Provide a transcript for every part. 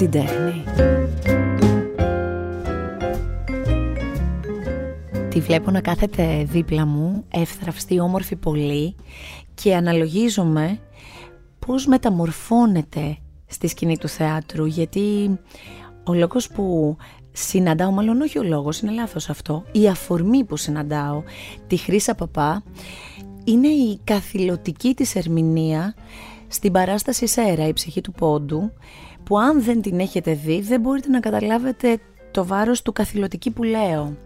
την τέχνη. Τη βλέπω να κάθεται δίπλα μου, εύθραυστη, όμορφη πολύ και αναλογίζομαι πώς μεταμορφώνεται στη σκηνή του θεάτρου γιατί ο λόγος που συναντάω, μάλλον όχι ο λόγος, είναι λάθος αυτό, η αφορμή που συναντάω τη Χρύσα Παπά είναι η καθηλωτική της ερμηνεία στην παράσταση Σέρα, η ψυχή του πόντου, που αν δεν την έχετε δει δεν μπορείτε να καταλάβετε το βάρος του καθηλωτική που λέω.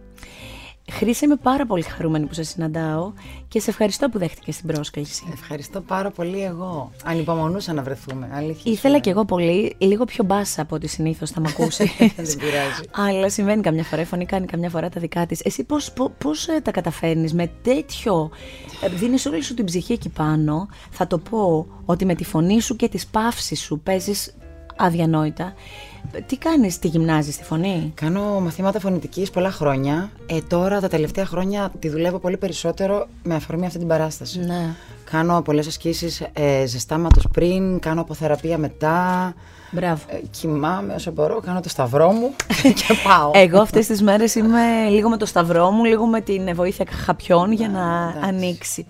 Χρήση, είμαι πάρα πολύ χαρούμενη που σε συναντάω και σε ευχαριστώ που δέχτηκε την πρόσκληση. Ευχαριστώ πάρα πολύ εγώ. Ανυπομονούσα να βρεθούμε. Αλήθεια. Ήθελα κι εγώ πολύ, λίγο πιο μπάσα από ό,τι συνήθως θα με ακούσει. Δεν πειράζει. Αλλά συμβαίνει καμιά φορά. Η φωνή κάνει καμιά φορά τα δικά της. Εσύ πώς πώς, ε, τα καταφέρνεις με τέτοιο. Ε, Δίνεις όλη σου την ψυχή εκεί πάνω. Θα το πω ότι με τη φωνή σου και τη παύση σου παίζεις αδιανόητα. Τι κάνεις, τη γυμνάζεις τη φωνή; Κάνω μαθήματα φωνητικής πολλά χρόνια. Ε, τώρα τα τελευταία χρόνια τη δουλεύω πολύ περισσότερο με αφορμή αυτή την παράσταση. Ναι. Κάνω πολλές ασκήσεις ε, ζεστάματος πριν, κάνω αποθεραπεία μετά. Μπράβο. Ε, κοιμάμαι όσο μπορώ, κάνω το σταυρό μου και πάω. Εγώ αυτές τις μέρες είμαι λίγο με το σταυρό μου, λίγο με την βοήθεια χαπιών για να εντάξει. ανοίξει.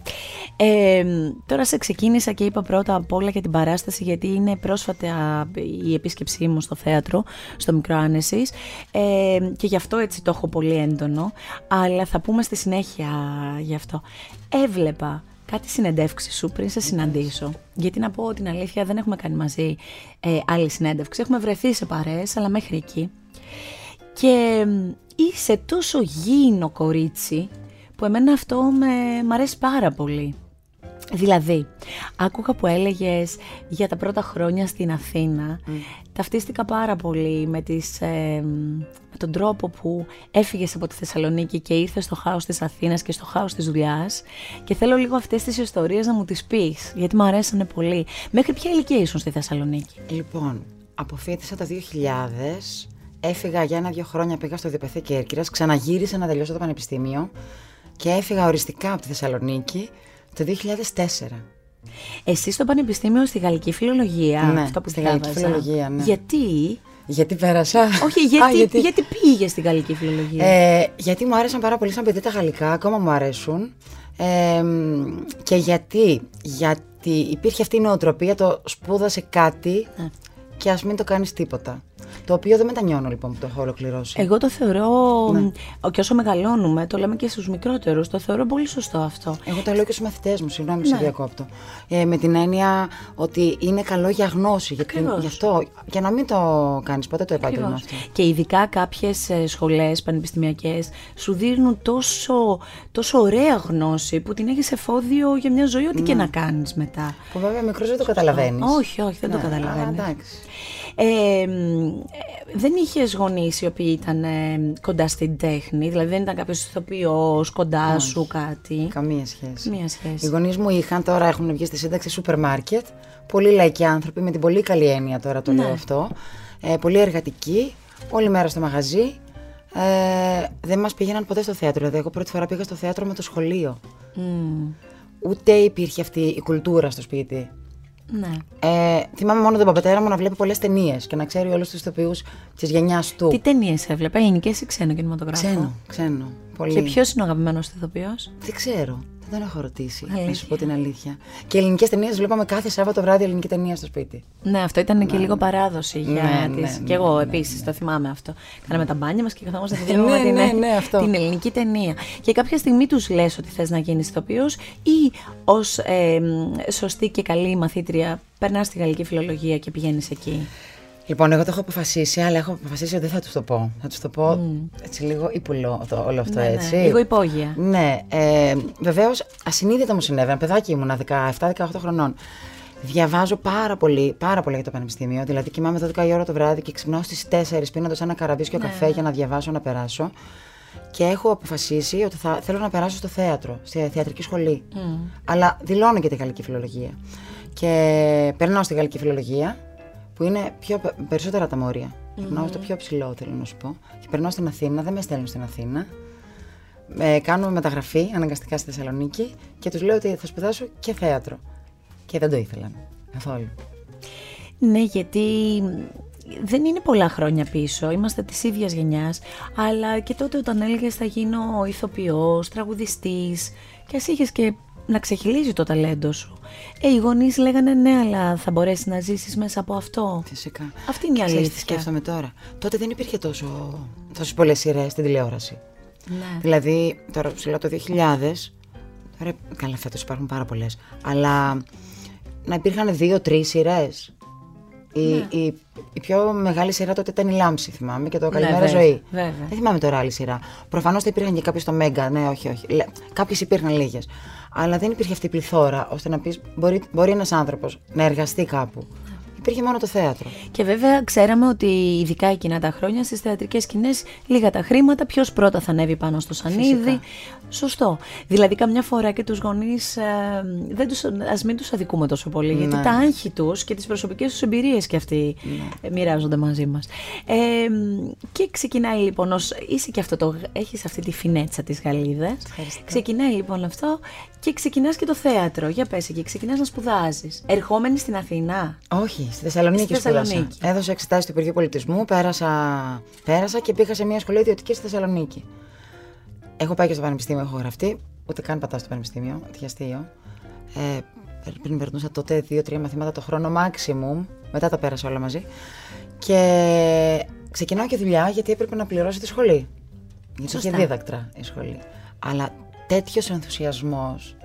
Ε, τώρα σε ξεκίνησα και είπα πρώτα απ' όλα για την παράσταση γιατί είναι πρόσφατα η επίσκεψή μου στο θέατρο, στο Μικρό Άνεσης ε, και γι' αυτό έτσι το έχω πολύ έντονο, αλλά θα πούμε στη συνέχεια γι' αυτό. Έβλεπα κάτι συνεντεύξεις σου πριν σε συναντήσω. Γιατί να πω την αλήθεια, δεν έχουμε κάνει μαζί ε, άλλη συνέντευξη. Έχουμε βρεθεί σε παρέες, αλλά μέχρι εκεί. Και μ, είσαι τόσο γήινο κορίτσι που εμένα αυτό με, μ' αρέσει πάρα πολύ. Δηλαδή, άκουγα που έλεγες για τα πρώτα χρόνια στην Αθήνα. Ταυτίστηκα πάρα πολύ με, τις, ε, με τον τρόπο που έφυγες από τη Θεσσαλονίκη και ήρθες στο χάος της Αθήνας και στο χάος της δουλειάς και θέλω λίγο αυτές τις ιστορίες να μου τις πεις, γιατί μου αρέσανε πολύ. Μέχρι ποια ηλικία ήσουν στη Θεσσαλονίκη; Λοιπόν, αποφύτησα το 2000, έφυγα για ένα-δύο χρόνια, πήγα στο Διοπεθέ Κέρκυρας, ξαναγύρισα να τελειώσω το πανεπιστήμιο και έφυγα οριστικά από τη Θεσσαλονίκη το 2004. Εσύ στο Πανεπιστήμιο στη Γαλλική Φιλολογία, Ναι, αυτό που στη Γαλλική διάβαζα. Φιλολογία, ναι. Γιατί, Γιατί πέρασα. όχι, Α, γιατί, γιατί... πήγες στη Γαλλική Φιλολογία; Ε, γιατί μου άρεσαν πάρα πολύ σαν παιδί τα γαλλικά, ακόμα μου αρέσουν. Ε, μ, και γιατί, γιατί υπήρχε αυτή η νοοτροπία, το σπούδασε κάτι Ναι. και ας μην το κάνεις τίποτα. Το οποίο δεν μετανιώνω λοιπόν που το έχω ολοκληρώσει. Εγώ το θεωρώ, Ναι. μ, και όσο μεγαλώνουμε, το λέμε και στους μικρότερους, το θεωρώ πολύ σωστό αυτό. Εγώ το λέω και στους μαθητές μου, συγγνώμη Ναι. σε διακόπτω. Ε, με την έννοια ότι είναι καλό για γνώση. Γιατί, Ακριβώς. γι' αυτό, για να μην το κάνεις ποτέ το επάγγελμα Ακριβώς. αυτό. Και ειδικά κάποιες ε, σχολές πανεπιστημιακές σου δίνουν τόσο, τόσο ωραία γνώση που την έχεις εφόδιο για μια ζωή ό,τι και να κάνεις μετά. Που βέβαια μικρός δεν το καταλαβαίνεις. Όχι, όχι, δεν το Ναι, καταλαβαίνεις. αλλά εντάξει. Ε, μ, ε, δεν είχες γονείς οι οποίοι ήταν ε, κοντά στην τέχνη, δηλαδή δεν ήταν κάποιος ηθοποιός κοντά σου κάτι; Καμία σχέση. Μία σχέση. Οι γονείς μου είχαν, τώρα έχουν βγει στη σύνταξη σούπερ μάρκετ. Πολύ λαϊκοί άνθρωποι, με την πολύ καλή έννοια τώρα το Ναι. λέω αυτό. Ε, πολύ εργατικοί, όλη μέρα στο μαγαζί. Ε, δεν μας πήγαιναν ποτέ στο θέατρο. Δηλαδή, εγώ πρώτη φορά πήγα στο θέατρο με το σχολείο. Μμ, Ούτε υπήρχε αυτή η κουλτούρα στο σπίτι. Ναι. Ε, θυμάμαι μόνο τον παπατέρα μου να βλέπει πολλές ταινίες και να ξέρει όλους τους ηθοποιού της γενιάς του. Τι ταινίες έβλεπε, ελληνικές ή ξένο κινηματογράφο; Ξένο, ξένο. Πολύ. Και ποιος είναι ο αγαπημένος ηθοποιός; Δεν ξέρω. Δεν τον έχω ρωτήσει. Να Αλήθεια. σου πω την αλήθεια. Και ελληνικές ταινίες βλέπαμε κάθε Σάββατο βράδυ ελληνική ταινία στο σπίτι. Ναι, αυτό ήταν και λίγο παράδοση για Ναι, τις... ναι, και ναι, εγώ ναι, επίσης το θυμάμαι αυτό. Κάναμε τα μπάνια μας και καθόμαστε να Ναι, δούμε την, ναι, ναι, αυτό. την ελληνική ταινία. Και κάποια στιγμή τους λες ότι θες να γίνεις ηθοποιός ή ως ε, μ, σωστή και καλή μαθήτρια περνάς στη γαλλική φιλολογία και πηγαίνεις εκεί; Λοιπόν, εγώ το έχω αποφασίσει, αλλά έχω αποφασίσει ότι δεν θα τους το πω. Θα τους το πω έτσι λίγο ύπουλο το, όλο αυτό Ναι, ναι, έτσι. λίγο υπόγεια. Ναι, ε, βεβαίως ασυνείδητα μου συνέβαινε. Παιδάκι ήμουν 17-18 χρονών. Διαβάζω πάρα πολύ, πάρα πολύ για το πανεπιστήμιο. Δηλαδή, κοιμάμαι 12 η ώρα το βράδυ και ξυπνάω στις 4 πίνοντας ένα καραβίσκιο Ναι, καφέ για να διαβάσω, να περάσω. Και έχω αποφασίσει ότι θα θέλω να περάσω στο θέατρο, στη θεατρική σχολή. Αλλά δηλώνω και τη γαλλική φιλολογία. Και περνάω στη γαλλική φιλολογία, που είναι πιο, περισσότερα τα μόρια. Περνάω στο πιο ψηλό, θέλω να σου πω. Και περνάω στην Αθήνα, δεν με στέλνουν στην Αθήνα. Ε, κάνω μεταγραφή αναγκαστικά στη Θεσσαλονίκη και τους λέω ότι θα σπουδάσω και θέατρο. Και δεν το ήθελαν καθόλου. Ναι, γιατί δεν είναι πολλά χρόνια πίσω, είμαστε της ίδιας γενιάς, αλλά και τότε όταν έλεγες θα γίνω ηθοποιός, τραγουδιστής και ας είχες και να ξεχυλίζει το ταλέντο σου. Ε, οι γονείς λέγανε ναι, αλλά θα μπορέσεις να ζήσεις μέσα από αυτό. Φυσικά. Αυτή είναι η Ξέρεις αλήθεια. τι σκέφτομαι τώρα. Τότε δεν υπήρχε τόσο, τόσο πολλές σειρές στην τηλεόραση. Ναι. Δηλαδή, τώρα ψηλά το 2000. Τώρα, καλά, φέτος υπάρχουν πάρα πολλές. Αλλά να υπήρχαν δύο-τρεις σειρές. Η, Ναι. η, η πιο μεγάλη σειρά τότε ήταν η Λάμψη, θυμάμαι, και το Καλημέρα βέβαια, Ζωή. βέβαια. Δεν θυμάμαι τώρα άλλη σειρά. Προφανώς θα υπήρχαν και κάποιες στο Μέγκα. Ναι, όχι, όχι. Κάποιες υπήρχαν λίγες. Αλλά δεν υπήρχε αυτή η πληθώρα ώστε να πεις: Μπορεί, μπορεί ένας άνθρωπος να εργαστεί κάπου. Υπήρχε μόνο το θέατρο. Και βέβαια ξέραμε ότι ειδικά εκείνα τα χρόνια στις θεατρικές σκηνές λίγα τα χρήματα, ποιος πρώτα θα ανέβει πάνω στο σανίδι. Φυσικά. Σωστό. Δηλαδή καμιά φορά και τους γονείς ε, δεν τους, ας μην τους αδικούμε τόσο πολύ γιατί Ναι. τα άγχη τους και τις προσωπικές τους εμπειρίες και αυτοί ε, μοιράζονται μαζί μας. Ε, και ξεκινάει λοιπόν, ως, είσαι και αυτό το, έχεις αυτή τη φινέτσα της Γαλλίδας. Ευχαριστώ. Ξεκινάει λοιπόν αυτό και ξεκινάς και το θέατρο. Για πες εκεί, ξεκινάς να σπουδάζεις. Ερχόμενη στην Αθήνα; Όχι, στη Θεσσαλονίκη Στη σπούδασα. Θεσσαλονίκη. Έδωσα εξετάσεις του Υπουργείου Πολιτισμού, πέρασα, πέρασα και πήγα σε μια σχολή ιδιωτική στη Θεσσαλονίκη. Έχω πάει και στο Πανεπιστήμιο, έχω γραφτεί. Ούτε καν πατάω στο Πανεπιστήμιο, τι αστείο. Ε, πριν περνούσα τότε δύο-τρία μαθήματα το χρόνο maximum. Μετά τα πέρασα όλα μαζί. Και ξεκινάω και δουλειά γιατί έπρεπε να πληρώσω τη σχολή. Γιατί Σωστά. είχε δίδακτρα η σχολή. Αλλά τέτοιος ενθουσιασμός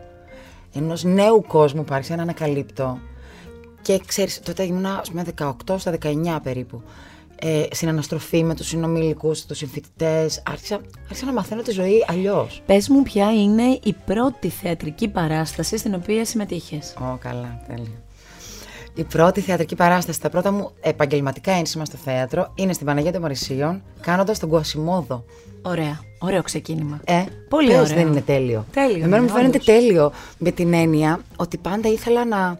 ενός νέου κόσμου που άρχισα να ανακαλύπτω. Και ξέρεις, τότε ήμουνα ας πούμε 18 στα 19 περίπου. Ε, στην αναστροφή με τους συνομιλικούς, τους συμφοιτητές. Άρχισα, άρχισα να μαθαίνω τη ζωή αλλιώς. Πες μου ποια είναι η πρώτη θεατρική παράσταση στην οποία συμμετείχες. Ω, καλά, τέλεια. Η πρώτη θεατρική παράσταση, τα πρώτα μου επαγγελματικά ένσημα στο θέατρο είναι στην Παναγία των Μαρισίων, κάνοντας τον Κουασιμόδο. Ωραία, ωραίο ξεκίνημα. Ε, Πολύ πες ωραίο. δεν είναι τέλειο. Τέλειο Εμένα είναι, μου φαίνεται όντως. τέλειο με την έννοια ότι πάντα ήθελα να,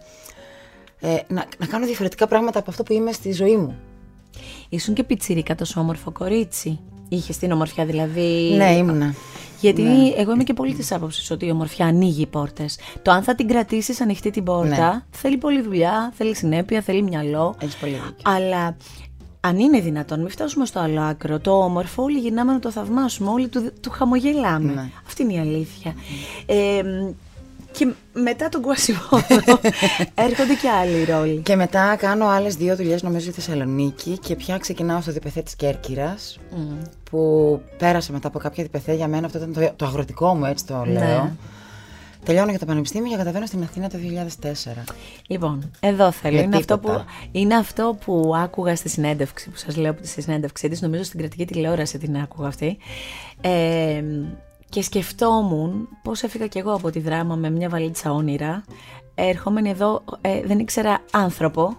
ε, να, να κάνω διαφορετικά πράγματα από αυτό που είμαι στη ζωή μου. Ήσουν και πιτσιρίκα τόσο όμορφο κορίτσι. Είχες την ομορφιά δηλαδή. Ναι, ήμουνα. Γιατί εγώ είμαι και πολύ της άποψης ότι η ομορφιά ανοίγει πόρτες. Το αν θα την κρατήσεις ανοιχτή την πόρτα Ναι. θέλει πολλή δουλειά, θέλει συνέπεια, θέλει μυαλό. Έχεις πολύ δίκιο. Αλλά αν είναι δυνατόν, μην φτάσουμε στο άλλο άκρο. Το όμορφο, όλοι γυρνάμε να το θαυμάσουμε, όλοι του, του χαμογελάμε. Ναι. Αυτή είναι η αλήθεια. Ε, και μετά τον Κουασιμόδο έρχονται και άλλοι ρόλοι. Και μετά κάνω άλλες δύο δουλειές νομίζω στη Θεσσαλονίκη και πια ξεκινάω στο διπεθέ της Κέρκυρας που πέρασα μετά από κάποια διπεθέ για μένα αυτό ήταν το, το αγροτικό μου έτσι το Ναι. λέω. Τελειώνω για το πανεπιστήμιο και καταβαίνω στην Αθήνα το 2004. Λοιπόν, εδώ θέλω. Με Είναι αυτό, που, τίποτα. είναι αυτό που άκουγα στη συνέντευξη, που σας λέω από τη συνέντευξή της, νομίζω στην κρατική τηλεόραση την άκουγα αυτή. Ε, και σκεφτόμουν πώς έφυγα κι εγώ από τη δράμα με μια βαλίτσα όνειρα, ερχόμενη εδώ, ε, δεν ήξερα άνθρωπο.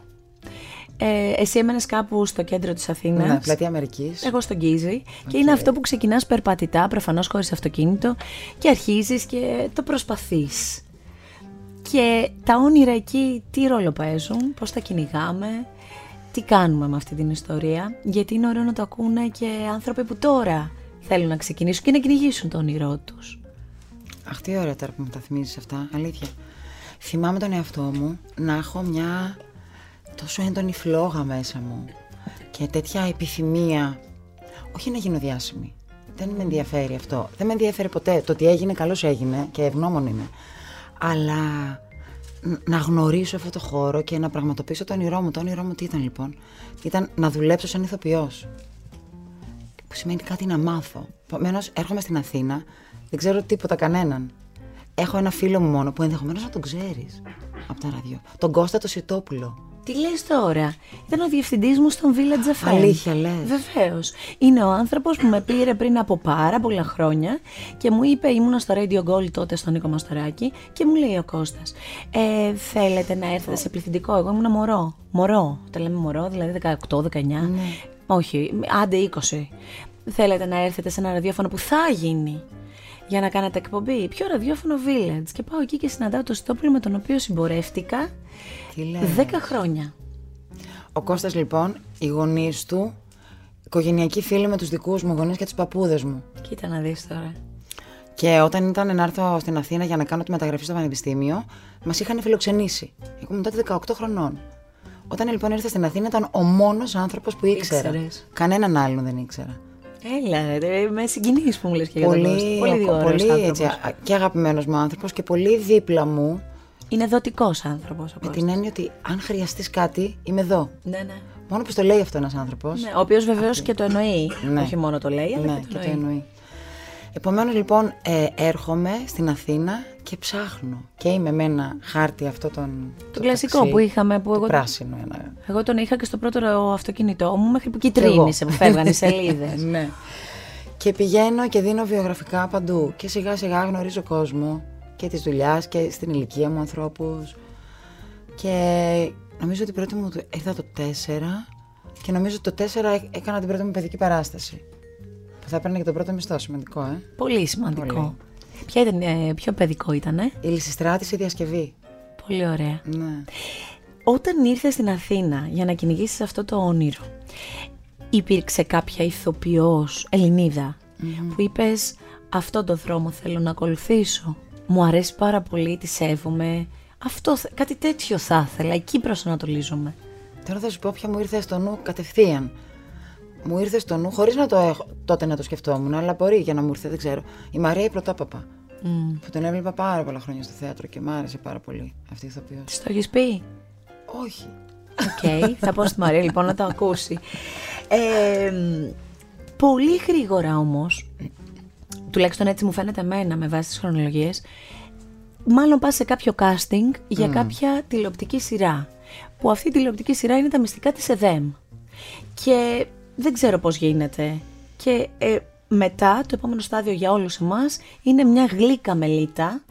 Ε, εσύ έμενες κάπου στο κέντρο της Αθήνας. Ναι, πλατεία Αμερικής. Εγώ στον Κίζη. Και είναι αυτό που ξεκινάς περπατητά, προφανώς χωρίς αυτοκίνητο, και αρχίζεις και το προσπαθείς. Και τα όνειρα εκεί τι ρόλο παίζουν, πώς τα κυνηγάμε, τι κάνουμε με αυτή την ιστορία. Γιατί είναι ωραίο να το ακούνε και άνθρωποι που τώρα θέλουν να ξεκινήσουν και να κυνηγήσουν το όνειρό τους. Αχ, τι ωραία τώρα που μου τα θυμίζεις αυτά, αλήθεια. Θυμάμαι τον εαυτό μου να έχω μια τόσο έντονη φλόγα μέσα μου και τέτοια επιθυμία, όχι να γίνω διάσημη. Δεν με ενδιαφέρει αυτό. Δεν με ενδιαφέρει ποτέ. Το ότι έγινε, καλώς έγινε και ευγνώμων είναι. Αλλά ν- να γνωρίσω αυτό το χώρο και να πραγματοποιήσω το όνειρό μου. Το όνειρό μου τι ήταν λοιπόν; Ήταν να δουλέψω σαν ηθοποιός που σημαίνει κάτι να μάθω. Επομένως, έρχομαι στην Αθήνα, δεν ξέρω τίποτα κανέναν. Έχω ένα φίλο μου μόνο που ενδεχομένως να τον ξέρεις από τα ραδιο. Τον Κώστα το Σιτόπουλο. Τι λες τώρα, ήταν ο διευθυντής μου στον Village FM. Αλήθεια λες; Βεβαίως. Είναι ο άνθρωπος που με πήρε πριν από πάρα πολλά χρόνια και μου είπε, ήμουνα στο Radio Gold τότε στον Νίκο Μαστοράκη και μου λέει ο Κώστας, ε, θέλετε να έρθετε σε πληθυντικό, εγώ ήμουνα μωρό, μωρό, τα λέμε μωρό, δηλαδή 18-19, όχι, άντε 20. Θέλετε να έρθετε σε ένα ραδιόφωνο που θα γίνει για να κάνετε εκπομπή; Ποιο ραδιόφωνο Village. Και πάω εκεί και συναντάω το Στόπουλο με τον οποίο συμπορεύτηκα Τι λέει. 10 χρόνια. Ο Κώστας λοιπόν, οι γονείς του, οικογενειακοί φίλοι με τους δικούς μου γονείς και του παππούδες μου. Κοίτα να δεις τώρα. Και όταν ήταν να έρθω στην Αθήνα για να κάνω τη μεταγραφή στο πανεπιστήμιο, μας είχαν φιλοξενήσει. Εγώ ήμουν τότε 18 χρονών. Όταν Όταν λοιπόν ήρθα στην Αθήνα ήταν ο μόνος άνθρωπος που ήξερα. Ήξερες. Κανέναν άλλον δεν ήξερα. Έλα, ρε, με συγκινείς που μου λες και για τον Πολύ, Κώστα. Πολύ, ο- ωραίος πολύ άνθρωπος. έτσι, α- και αγαπημένος μου άνθρωπος και πολύ δίπλα μου. Είναι δοτικός άνθρωπος ο Με Κώστας. την έννοια ότι αν χρειαστείς κάτι, είμαι εδώ. Ναι, ναι. Μόνο που το λέει αυτό ένας άνθρωπος. ναι. Ο οποίος βεβαίως και το εννοεί. Ναι. Όχι μόνο το λέει, αλλά Ναι, και και το το εννοεί. εννοεί. Επομένως λοιπόν ε, έρχομαι στην Αθήνα και ψάχνω και είμαι με ένα χάρτη αυτό τον... Το κλασικό που είχαμε, που το εγώ, πράσινο ένα. εγώ τον είχα και στο πρώτο αυτοκίνητό μου μέχρι που εγώ. κυτρίνησε, που φεύγανε οι σελίδες. ναι. Και πηγαίνω και δίνω βιογραφικά παντού και σιγά σιγά γνωρίζω κόσμο και της δουλειάς και στην ηλικία μου ανθρώπους και νομίζω ότι πρώτη μου το- ήρθα το 4 και νομίζω ότι το 4 έ- έκανα την πρώτη μου παιδική παράσταση που θα έπαιρνε και το πρώτο μισθό, σημαντικό ε. Πολύ σημαντικό. Πολύ. Ποια ήταν, ε, ποιο παιδικό ήτανε; Η Λυσιστράτηση διασκευή. Πολύ ωραία. Ναι. Όταν ήρθες στην Αθήνα για να κυνηγήσεις αυτό το όνειρο, υπήρξε κάποια ηθοποιός Ελληνίδα που είπες αυτό το δρόμο θέλω να ακολουθήσω. Μου αρέσει πάρα πολύ, τη σέβομαι. Αυτό, θε- κάτι τέτοιο θα ήθελα, εκεί προσανατολίζομαι. Τώρα θα σου πω ποια μου ήρθε στο νου κατευθείαν. Μου ήρθε στο νου, χωρίς να το έχω τότε να το σκεφτόμουν, αλλά μπορεί για να μου ήρθε, δεν ξέρω. Η Μαρία η Πρωτόπαπα. Mm. Που τον έβλεπα πάρα πολλά χρόνια στο θέατρο και μ' άρεσε πάρα πολύ αυτή η ηθοποιός. Της το έχεις πει; Όχι. Οκ, θα πω στη Μαρία λοιπόν να το ακούσει. Ε, μ, πολύ γρήγορα όμως, τουλάχιστον έτσι μου φαίνεται εμένα με βάση τις χρονολογίες, μάλλον πας σε κάποιο casting για κάποια τηλεοπτική σειρά. Που αυτή η τηλεοπτική σειρά είναι τα μυστικά της ΕΔΕΜ. Και δεν ξέρω πώς γίνεται. Και ε, μετά το επόμενο στάδιο για όλους εμάς είναι μια γλύκα μελίτα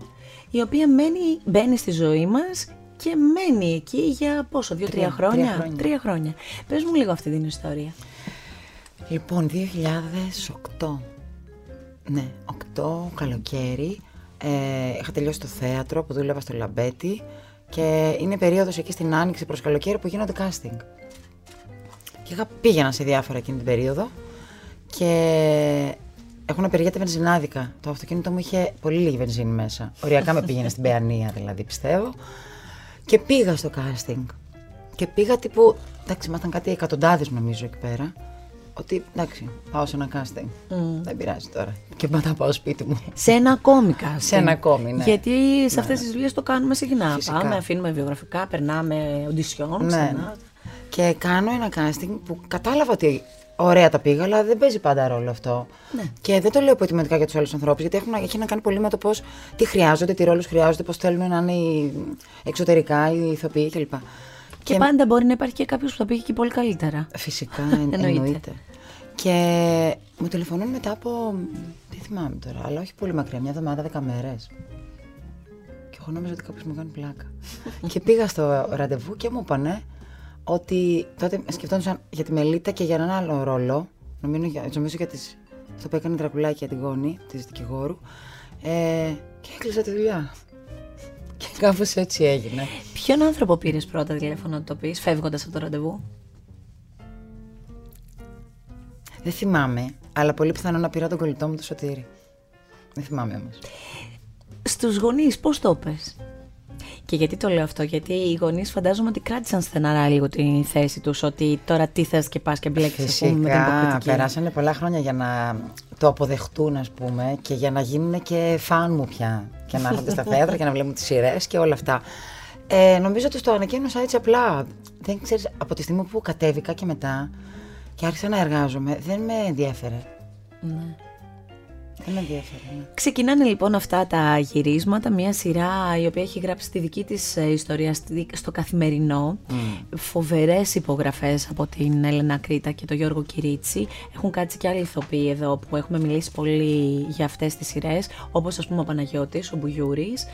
η οποία μένει, μπαίνει στη ζωή μας και μένει εκεί για πόσο, δύο-τρία Τρία, χρόνια. τρία χρόνια; Τρία χρόνια. Πες μου λίγο αυτή την ιστορία. Λοιπόν, 2008. Ναι, 8 καλοκαίρι. Ε, είχα τελειώσει το θέατρο που δούλευα στο Λαμπέτη και είναι περίοδος εκεί στην Άνοιξη προς καλοκαίρι που γίνονται casting. Και είχα πήγαινα σε διάφορα εκείνη την περίοδο και έχουν απεργία τα βενζινάδικα. Το αυτοκίνητο μου είχε πολύ λίγη βενζίνη μέσα. Οριακά με πήγαινε στην Παιανία δηλαδή πιστεύω. Και πήγα στο casting. Και πήγα τύπου, εντάξει, ήμασταν κάτι εκατοντάδες νομίζω εκεί πέρα. Ότι εντάξει, πάω σε ένα casting. Δεν πειράζει τώρα. Και μετά πάω σπίτι μου. Σε ένα ακόμη casting. Σε ένα ακόμη, ναι. Γιατί σε αυτές τις δουλειές το κάνουμε συχνά. Φυσικά. Πάμε, αφήνουμε βιογραφικά, περνάμε οντισιόν, Ναι. ξανά. Και κάνω ένα casting που κατάλαβα ότι ωραία τα πήγα, αλλά δεν παίζει πάντα ρόλο αυτό. Ναι. Και δεν το λέω υποτιμητικά για τους άλλους ανθρώπους, γιατί έχουν, έχει να κάνει πολύ με το πώς τι χρειάζονται, τι ρόλους χρειάζονται, πώς θέλουν να είναι οι- εξωτερικά οι ηθοποιοί κλπ. Και, πάντα μπορεί να υπάρχει και κάποιος που θα πήγε εκεί πολύ καλύτερα. Φυσικά, εν- Εννοείται. εννοείται. Και μου τηλεφωνούν μετά από. Δεν θυμάμαι τώρα, αλλά όχι πολύ μακριά, μια εβδομάδα, δέκα μέρες. Και εγώ νόμιζα ότι κάποιος μου κάνει πλάκα. και πήγα στο ραντεβού και μου είπανε ότι τότε σκεφτόντουσαν για τη Μελίτα και για έναν άλλο ρόλο. Νομίζω για, νομίζω για τις, αυτό που έκανε η Δρακουλάκη για την Γόνη, της δικηγόρου. Ε, και έκλεισα τη δουλειά. Και κάπως έτσι έγινε. Ποιον άνθρωπο πήρες πρώτα τηλέφωνο να το πεις, φεύγοντας από το ραντεβού; Δεν θυμάμαι, αλλά πολύ πιθανό να πήρα τον κολλητό μου το σωτήρι. Δεν θυμάμαι όμως. Στους γονείς πώς το πες; Και γιατί το λέω αυτό, γιατί οι γονείς φαντάζομαι ότι κράτησαν στεναρά λίγο τη θέση τους, ότι τώρα τι θες και πας και μπλέκεις ας πούμε, με την Φυσικά, υποκριτική. περάσανε πολλά χρόνια για να το αποδεχτούν, ας πούμε, και για να γίνουν και φαν μου πια. Και να έρχονται στα θέατρα και να βλέπουν τις σειρές και όλα αυτά. Ε, νομίζω ότι στο ανακοίνωσα έτσι απλά. Δεν ξέρεις, από τη στιγμή που κατέβηκα και μετά και άρχισα να εργάζομαι, δεν με ενδιέφερε. Ναι. Δεν με ενδιέφερε. ναι. Ξεκινάνε λοιπόν αυτά τα γυρίσματα, μια σειρά η οποία έχει γράψει τη δική της ε, ιστορία στη- στο καθημερινό. Φοβερές υπογραφές από την Έλενα Κρήτα και τον Γιώργο Κυρίτσι. Έχουν κάτσει και άλλοι ηθοποιοί εδώ που έχουμε μιλήσει πολύ για αυτές τις σειρές, όπως ας πούμε ο Παναγιώτης, ο Μπουγιούρης.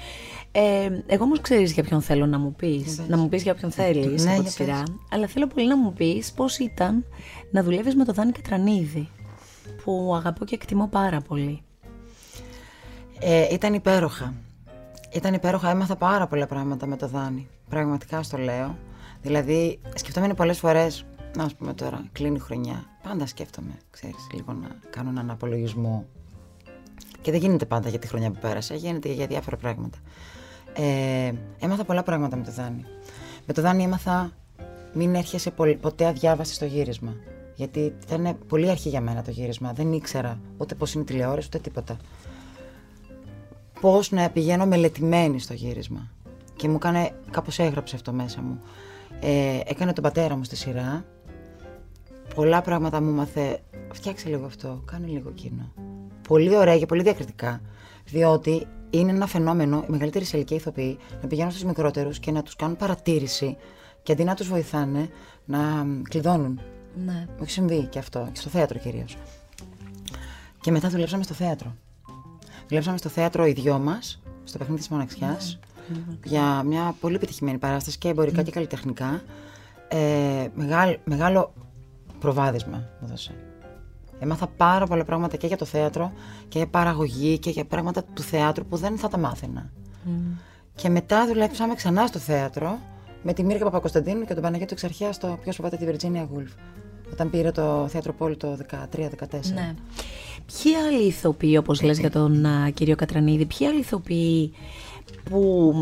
Ε, εγώ όμως ξέρεις για ποιον θέλω να μου πεις, να μου πεις για ποιον θέλεις Ναι, από για τη πες. σειρά, αλλά θέλω πολύ να μου πεις πώς ήταν να δουλεύεις με τον Δάνη Κατρανίδη, που αγαπώ και εκτιμώ πάρα πολύ. Ε, ήταν υπέροχα. Ήταν υπέροχα. Έμαθα πάρα πολλά πράγματα με το Δάνη. Πραγματικά στο λέω. Δηλαδή, σκεφτόμουν πολλές φορές. Να α πούμε τώρα, κλείνει η χρονιά. Πάντα σκέφτομαι, ξέρεις, λίγο να κάνω έναν απολογισμό. Και δεν γίνεται πάντα για τη χρονιά που πέρασε, γίνεται για διάφορα πράγματα. Ε, έμαθα πολλά πράγματα με το Δάνη. Με το Δάνη έμαθα μην έρχεσαι πολ- ποτέ αδιάβαστη στο γύρισμα. Γιατί ήταν πολύ αρχή για μένα το γύρισμα. Δεν ήξερα ούτε πώς είναι η τηλεόραση ούτε τίποτα. Πώς να πηγαίνω μελετημένη στο γύρισμα. Και μου έκανε, κάπως έγραψε αυτό μέσα μου. Ε, έκανε τον πατέρα μου στη σειρά. Πολλά πράγματα μου μάθε. Φτιάξε λίγο αυτό, κάνε λίγο εκείνο. Πολύ ωραία και πολύ διακριτικά. Διότι είναι ένα φαινόμενο οι μεγαλύτεροι σε ηλικία ηθοποιοί να πηγαίνουν στους μικρότερους και να τους κάνουν παρατήρηση και αντί να τους βοηθάνε να μ, κλειδώνουν. Ναι. Μου έχει συμβεί και αυτό, και στο θέατρο κυρίως. Και μετά δουλέψαμε στο θέατρο. Δουλέψαμε στο θέατρο οι δυο μας, στο παιχνίδι της μοναξιάς, για μια πολύ επιτυχημένη παράσταση και εμπορικά και καλλιτεχνικά. Ε, μεγάλο, μεγάλο προβάδισμα μου έδωσε. Έμαθα πάρα πολλά πράγματα και για το θέατρο και για παραγωγή και για πράγματα του θεάτρου που δεν θα τα μάθαινα. Και μετά δουλέψαμε ξανά στο θέατρο με τη Μίρκα Παπακοσταντίνου και τον Παναγιώτο Εξαρχιά στο Ποιος φοβάται τη Virginia Woolf. Όταν πήρε το θέατρο Πόλη το 13-14. Ναι. Ποιοι άλλοι ηθοποιοί, όπως λες για τον α, κύριο Κατρανίδη, ποιοι άλλοι ηθοποιοί που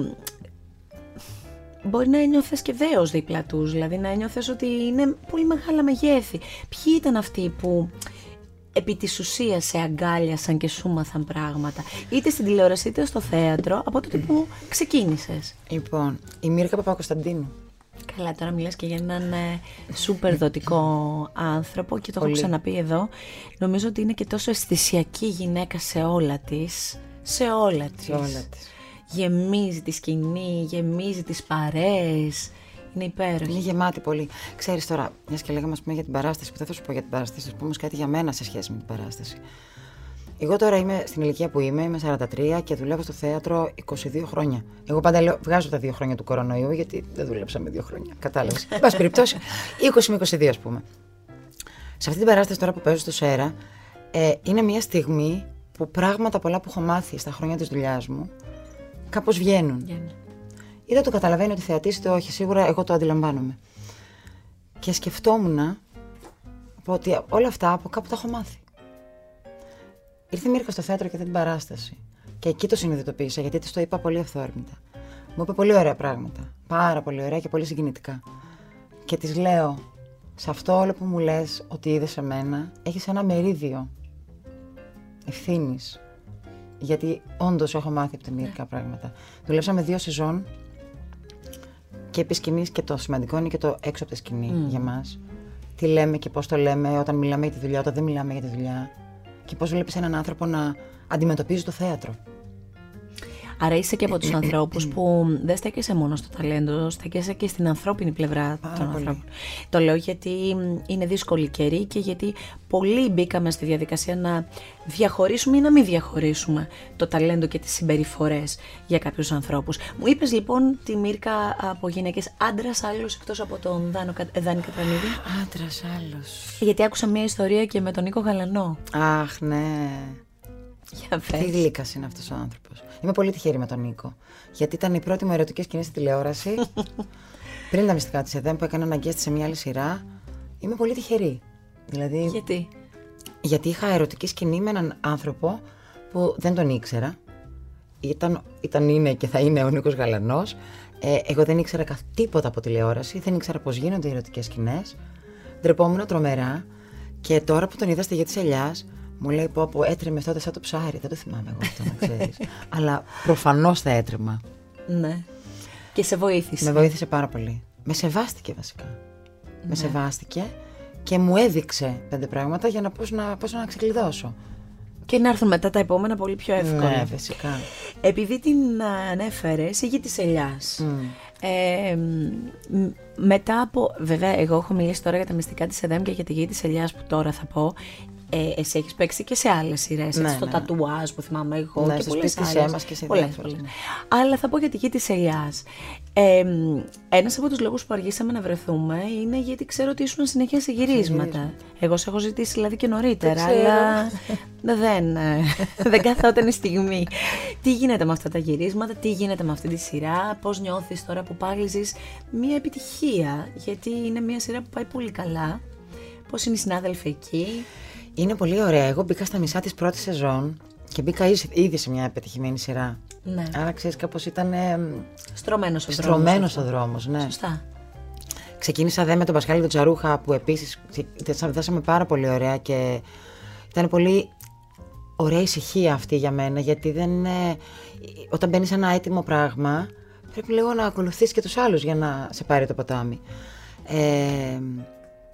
μπορεί να ένιωθες και δέος δίπλα τους, δηλαδή να ένιωθες ότι είναι πολύ μεγάλα μεγέθη. Ποιοι ήταν αυτοί που επί της ουσίας σε αγκάλιασαν και σου μάθαν πράγματα, είτε στην τηλεόραση είτε στο θέατρο, από τότε που ξεκίνησες; Λοιπόν, η Μίρκα Παπακοσταντίνου. Καλά, τώρα μιλάς και για έναν ε, σούπερ δοτικό άνθρωπο και το έχω Πολύ. ξαναπεί εδώ. Νομίζω ότι είναι και τόσο αισθησιακή γυναίκα σε όλα της. Σε όλα της. Σε όλα της. Γεμίζει τη σκηνή, γεμίζει τις παρέες. Είναι υπέροχη. Είναι γεμάτη πολύ. Ξέρεις τώρα, μιας και λέγαμε ας πούμε, για την παράσταση, που δεν θα σου πω για την παράσταση, θα σου πω όμως κάτι για μένα σε σχέση με την παράσταση. Εγώ τώρα είμαι στην ηλικία που είμαι, είμαι 43 και δουλεύω στο θέατρο 22 χρόνια. Εγώ πάντα λέω, βγάζω τα δύο χρόνια του κορονοϊού, γιατί δεν δούλεψα με δύο χρόνια. Κατάλαβες. Εν πάση περιπτώσει, 20 με 22 ας πούμε. Σε αυτή την παράσταση τώρα που παίζω στο ΣΕΡΑ, ε, είναι μια στιγμή που πράγματα πολλά που έχω μάθει στα χρόνια της δουλειάς μου κάπως βγαίνουν. Βγαίνει. Είτε το καταλαβαίνει ότι θεατή, είτε όχι. Σίγουρα εγώ το αντιλαμβάνομαι. Και σκεφτόμουν ότι όλα αυτά από κάπου τα έχω μάθει. Ήρθε η Μίρκα στο θέατρο και είδε την παράσταση. Και εκεί το συνειδητοποίησα, γιατί της το είπα πολύ αυθόρμητα. Μου είπε πολύ ωραία πράγματα. Πάρα πολύ ωραία και πολύ συγκινητικά. Και της λέω, σε αυτό όλο που μου λες ότι είδες σε μένα, έχεις ένα μερίδιο ευθύνης. Γιατί όντως έχω μάθει από τη Μίρκα πράγματα. Δουλέψαμε δύο σεζόν και επί σκηνής και το σημαντικό είναι και το έξω από τη σκηνή για μας. Τι λέμε και πώς το λέμε όταν μιλάμε για τη δουλειά, όταν δεν μιλάμε για τη δουλειά. Και πώς βλέπεις έναν άνθρωπο να αντιμετωπίζει το θέατρο; Άρα είσαι και από τους ανθρώπους που δεν στέκεσαι μόνος στο ταλέντο, στέκεσαι και στην ανθρώπινη πλευρά Πάρα των πολύ. ανθρώπων. Το λέω γιατί μ, είναι δύσκολη καιρή και γιατί πολλοί μπήκαμε στη διαδικασία να διαχωρίσουμε ή να μην διαχωρίσουμε το ταλέντο και τις συμπεριφορές για κάποιους ανθρώπους. Μου είπες λοιπόν τη Μύρκα από γυναίκες άντρας άλλος εκτός από τον Δάνο, Κα- ε, Δάνη Κατρανίδη. Άντρας άλλος. Γιατί άκουσα μια ιστορία και με τον Νίκο Γαλανό. Αχ, ναι. Για Τι πες. γλύκας είναι αυτός ο άνθρωπος. Είμαι πολύ τυχερή με τον Νίκο. Γιατί ήταν η πρώτη μου ερωτική σκηνή στη τηλεόραση. πριν τα μυστικά της ΕΔΕΜ που έκανα αναγκαίστη σε μια άλλη σειρά. Είμαι πολύ τυχερή. Δηλαδή, Γιατί; Γιατί είχα ερωτική σκηνή με έναν άνθρωπο που δεν τον ήξερα. Ήταν, ήταν είναι και θα είναι ο Νίκος Γαλανός. Ε, εγώ δεν ήξερα καθ' τίποτα από τηλεόραση, δεν ήξερα πώς γίνονται οι ερωτικές σκηνές. Ντρεπόμουν τρομερά και τώρα που τον είδα στη γη της ελιάς, μου λέει πω πω έτρεμε τότε σαν το ψάρι. Δεν το θυμάμαι εγώ αυτό να ξέρεις. Αλλά προφανώς θα έτρεμα. Ναι. Και σε βοήθησε. Με βοήθησε πάρα πολύ. Με σεβάστηκε βασικά. Με σεβάστηκε και μου έδειξε πέντε πράγματα για να πώς να, πώς να ξεκλειδώσω. Και να έρθουν μετά τα επόμενα πολύ πιο εύκολα. Ναι, φυσικά. Επειδή την ανέφερες, η γη της ελιάς. Ε, μ, μετά από, βέβαια εγώ έχω μιλήσει τώρα για τα μυστικά της ΕΔΕΜ και για τη γη της ελιάς που τώρα θα πω. Ε, εσύ έχεις παίξει και σε άλλες σειρές, Ναι, έτσι, στο ναι. τατουάζ που θυμάμαι εγώ Ναι, και στο πολλές σπίτι της άλλες. Έμμας και σε Πολλές, διάφορες, πολλές. ναι. Αλλά θα πω για τη γη της ελιάς. Ε, μ, ένας από τους λόγους που αργήσαμε να βρεθούμε είναι γιατί ξέρω ότι ήσουν συνέχεια σε γυρίσματα. Εγώ σε έχω ζητήσει δηλαδή και νωρίτερα, Το ξέρω. αλλά δεν, ε, δεν καθόταν η στιγμή. Τι γίνεται με αυτά τα γυρίσματα, τι γίνεται με αυτή τη σειρά, πώς νιώθεις τώρα που πάλι ζεις μια επιτυχία, γιατί είναι μια σειρά που πάει πολύ καλά. Πώς είναι οι συνάδελφοι εκεί; Είναι πολύ ωραία. Εγώ μπήκα στα μισά της πρώτης σεζόν και μπήκα ήδη- ήδη σε μια επιτυχημένη σειρά. Ναι. Άρα ξέρεις κάπως ήταν ε, Στρωμένος ο δρόμος. στρωμένος ο αυτό. δρόμος, ναι. Σωστά. Ξεκίνησα δε με τον Πασχάλη τον Τσαρούχα που επίσης δέσαμε πάρα πολύ ωραία και ήταν πολύ ωραία ησυχία αυτή για μένα γιατί δεν, ε, όταν μπαίνεις σε ένα έτοιμο πράγμα πρέπει λίγο να ακολουθείς και τους άλλους για να σε πάρει το ποτάμι. Ε,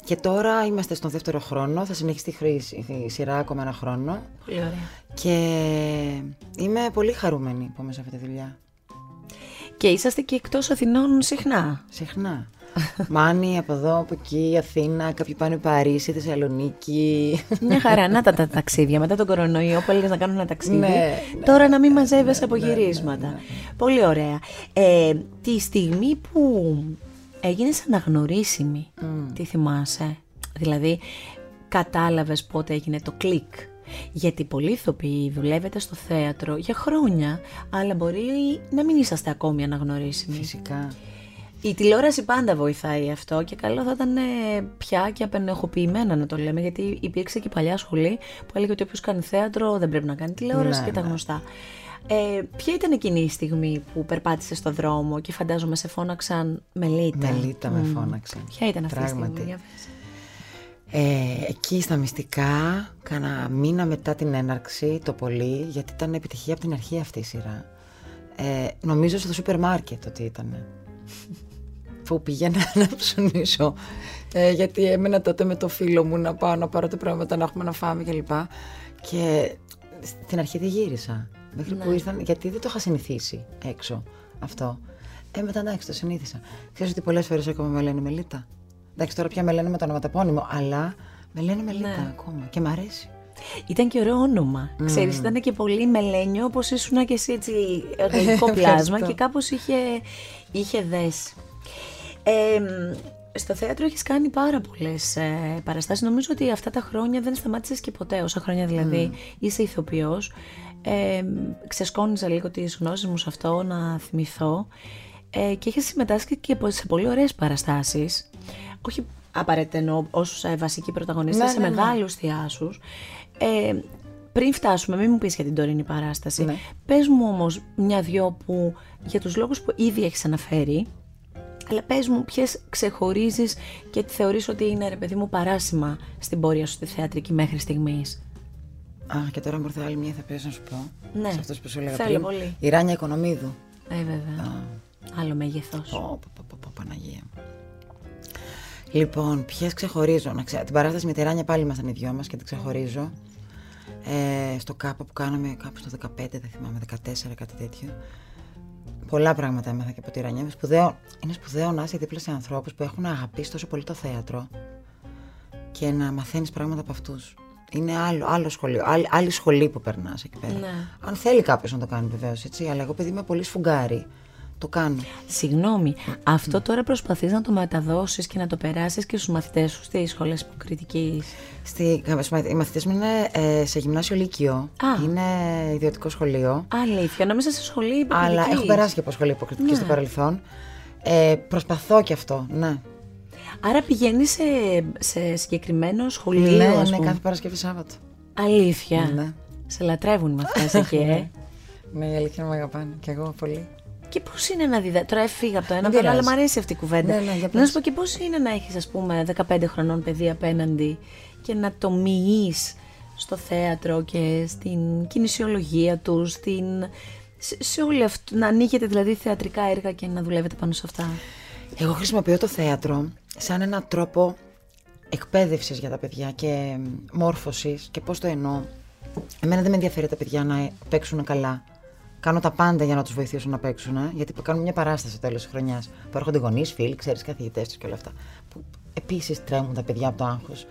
και τώρα είμαστε στον δεύτερο χρόνο, θα συνεχιστεί η σειρά ακόμα ένα χρόνο. Πολύ ωραία. Και είμαι πολύ χαρούμενη που είμαι σε αυτή τη δουλειά. Και είσαστε και εκτός Αθηνών συχνά; Συχνά. Μάνι από εδώ, από εκεί, Αθήνα, κάποιοι πάνε Παρίσι, Θεσσαλονίκη. Μια χαρά, να τα, τα ταξίδια. Μετά τον κορονοϊό που έλεγες να κάνουν ένα ταξίδι. Ναι, Τώρα να μην μαζεύεσαι από γυρίσματα. Ναι, ναι, Πολύ ωραία. Ε, τη στιγμή που έγινε αναγνωρίσιμη, mm. τι θυμάσαι; Δηλαδή, κατάλαβες πότε έγινε το κλικ; Γιατί πολλοί ηθοποιοί δουλεύετε στο θέατρο για χρόνια, αλλά μπορεί να μην είσαστε ακόμη αναγνωρίσιμοι. Φυσικά. Η τηλεόραση πάντα βοηθάει αυτό και καλό θα ήταν ε, πια και απενεχοποιημένα να το λέμε, γιατί υπήρξε και παλιά σχολή που έλεγε ότι όποιος κάνει θέατρο δεν πρέπει να κάνει τηλεόραση ναι, και τα ναι. γνωστά. Ε, ποια ήταν εκείνη η στιγμή που περπάτησε στο δρόμο και φαντάζομαι σε φώναξαν Μελίτα. Μελίτα με φώναξαν. Ποια ήταν αυτή Πράγματι. η στιγμή, ε, εκεί στα μυστικά, κάνα μήνα μετά την έναρξη, το πολύ, γιατί ήταν επιτυχία από την αρχή αυτή η σειρά. Ε, νομίζω στο σούπερ μάρκετ ότι ήταν που πήγαινα να ψωνίσω. Ε, γιατί έμενα τότε με το φίλο μου να πάω να πάρω τα πράγματα να έχουμε να φάμε κλπ. Και, και στην αρχή δεν γύρισα. Μέχρι ναι. που ήρθαν, γιατί δεν το είχα συνηθίσει έξω αυτό. Ε, μετά εντάξει, το συνήθισα. Ξέρεις ότι πολλές φορές ακόμα με λένε Μελίτα. Εντάξει, τώρα πια με λένε με το ονοματεπώνυμο, αλλά με λένε Μελίτα ναι. ακόμα και μ' αρέσει. Ήταν και ωραίο όνομα. Mm. Ξέρεις, ήταν και πολύ μελένιο, όπως ήσουν και εσύ έτσι εργαλικό πλάσμα και κάπως είχε, είχε δέσει. Ε, στο θέατρο έχεις κάνει πάρα πολλές ε, παραστάσεις. Νομίζω ότι αυτά τα χρόνια δεν σταμάτησες και ποτέ, όσα χρόνια δηλαδή mm. είσαι ηθοποιός. Ε, ξεσκόνιζα λίγο τις γνώσεις μου σε αυτό, να θυμηθώ. Ε, και έχεις συμμετάσχει και σε πολύ ωραίες παραστάσεις. Όχι απαραίτητα εννοώ ως ε, βασική πρωταγωνίστρια, ναι, σε ναι, ναι. μεγάλους θειάσους. Ε, πριν φτάσουμε, μην μου πεις για την τωρινή παράσταση, ναι. πες μου όμως μια-δυο που για τους λόγους που ήδη έχεις αναφέρει, αλλά πες μου ποιες ξεχωρίζεις και θεωρείς ότι είναι ρε παιδί μου παράσημα στην πορεία σου στη θεατρική μέχρι στιγμής. Α, και τώρα μου ήρθε άλλη μια θα να σου πω. Ναι, σε αυτός που σου έλεγα θέλω πριν. πολύ. Η Ράνια Οικονομίδου. Ε, βέβαια. Α. Άλλο μέγεθος. Πω, πω, πω, πω, Παναγία. Λοιπόν, ποιες ξεχωρίζω. Να ξε... Την παράσταση με τη Ράνια πάλι ήμασταν οι δυο μας και την ξεχωρίζω. Ε, στο ΚΑΠΑ που κάναμε κάπου στο 15, δεν θυμάμαι, 14, κάτι τέτοιο. Πολλά πράγματα έμαθα και από τη Ράνια. Είναι σπουδαίο, είναι σπουδαίο να είσαι δίπλα σε ανθρώπους που έχουν αγαπήσει τόσο πολύ το θέατρο και να μαθαίνεις πράγματα από αυτούς. Είναι άλλο, άλλο σχολείο, άλλη, άλλη σχολή που περνάς εκεί πέρα. Ναι. Αν θέλει κάποιος να το κάνει βεβαίως, έτσι. Αλλά εγώ παιδί είμαι πολύ σφουγγάρι το κάνω. Συγγνώμη, αυτό τώρα προσπαθείς να το μεταδώσεις και να το περάσεις και στους μαθητές σου στις σχολές υποκριτικής; Στη, οι μαθητές μου είναι ε, σε γυμνάσιο λύκειο. Α. Είναι ιδιωτικό σχολείο. Αλήθεια, νόμιζα σε σχολή υποκριτικής. Αλλά έχω περάσει και από σχολή υποκριτικής ναι. στο παρελθόν. Ε, προσπαθώ και αυτό, ναι. Άρα πηγαίνει σε, σε συγκεκριμένο σχολείο, Ναι, ας ναι, πούμε. κάθε Παρασκευή Σάββατο. Αλήθεια. Ναι. Σε λατρεύουν οι μαθητές εκεί, ε. Ναι. Ναι, η αλήθεια με αγαπάνε. Και εγώ πολύ. Και πώς είναι να διδα... Τώρα έφυγα από το ένα, από το αλλά μου αρέσει αυτή η κουβέντα. Ναι, ναι, για να σου πω και πώς είναι να έχεις, ας πούμε, 15 χρονών παιδί απέναντι και να το μοιεί στο θέατρο και στην κινησιολογία τους, στην... σε, σε όλη αυτό. Να ανοίγετε δηλαδή θεατρικά έργα και να δουλεύετε πάνω σε αυτά. Εγώ χρησιμοποιώ το θέατρο σαν έναν τρόπο εκπαίδευσης για τα παιδιά και μόρφωσης και πώς το εννοώ. Εμένα δεν με ενδιαφέρει τα παιδιά να παίξουν καλά. Κάνω τα πάντα για να τους βοηθήσω να παίξουν, ε, γιατί κάνουμε μια παράσταση στο τέλος της χρονιάς. Που έρχονται γονείς, φίλοι, ξέρεις, καθηγητές τους και όλα αυτά. Που επίσης τρέμουν τα παιδιά από το άγχος.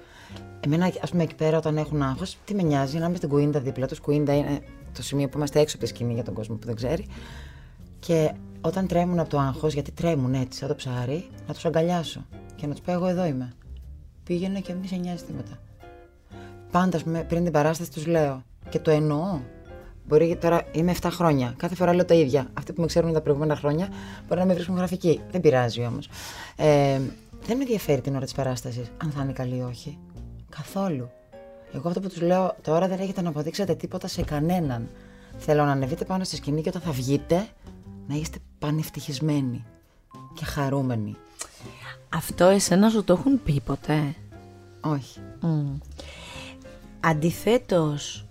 Εμένα, ας πούμε, εκεί πέρα όταν έχουν άγχος, τι με νοιάζει να είμαι στην κουίντα δίπλα τους. Κουίντα είναι το σημείο που είμαστε έξω από τη σκηνή για τον κόσμο που δεν ξέρει. Και όταν τρέμουν από το άγχος, γιατί τρέμουν έτσι, σαν το ψάρι, να τους αγκαλιάσω και να τους πω: Εγώ εδώ είμαι. Πήγαινε και μη σε νοιάζει τίποτα. Πάντα, πριν την παράσταση τους λέω και το εννοώ. Μπορεί τώρα είμαι 7 χρόνια. Κάθε φορά λέω τα ίδια. Αυτοί που με ξέρουν τα προηγούμενα χρόνια μπορεί να με βρίσκουν γραφική. Δεν πειράζει όμως. Ε, δεν με ενδιαφέρει την ώρα της παράστασης αν θα είναι καλή ή όχι. Καθόλου. Εγώ αυτό που τους λέω τώρα δεν έχετε να αποδείξετε τίποτα σε κανέναν. Θέλω να ανεβείτε πάνω στη σκηνή και όταν θα βγείτε να είστε πανευτυχισμένοι και χαρούμενοι. Αυτό εσένα σου το έχουν πει ποτέ; Όχι. Mm. Αντιθέτως,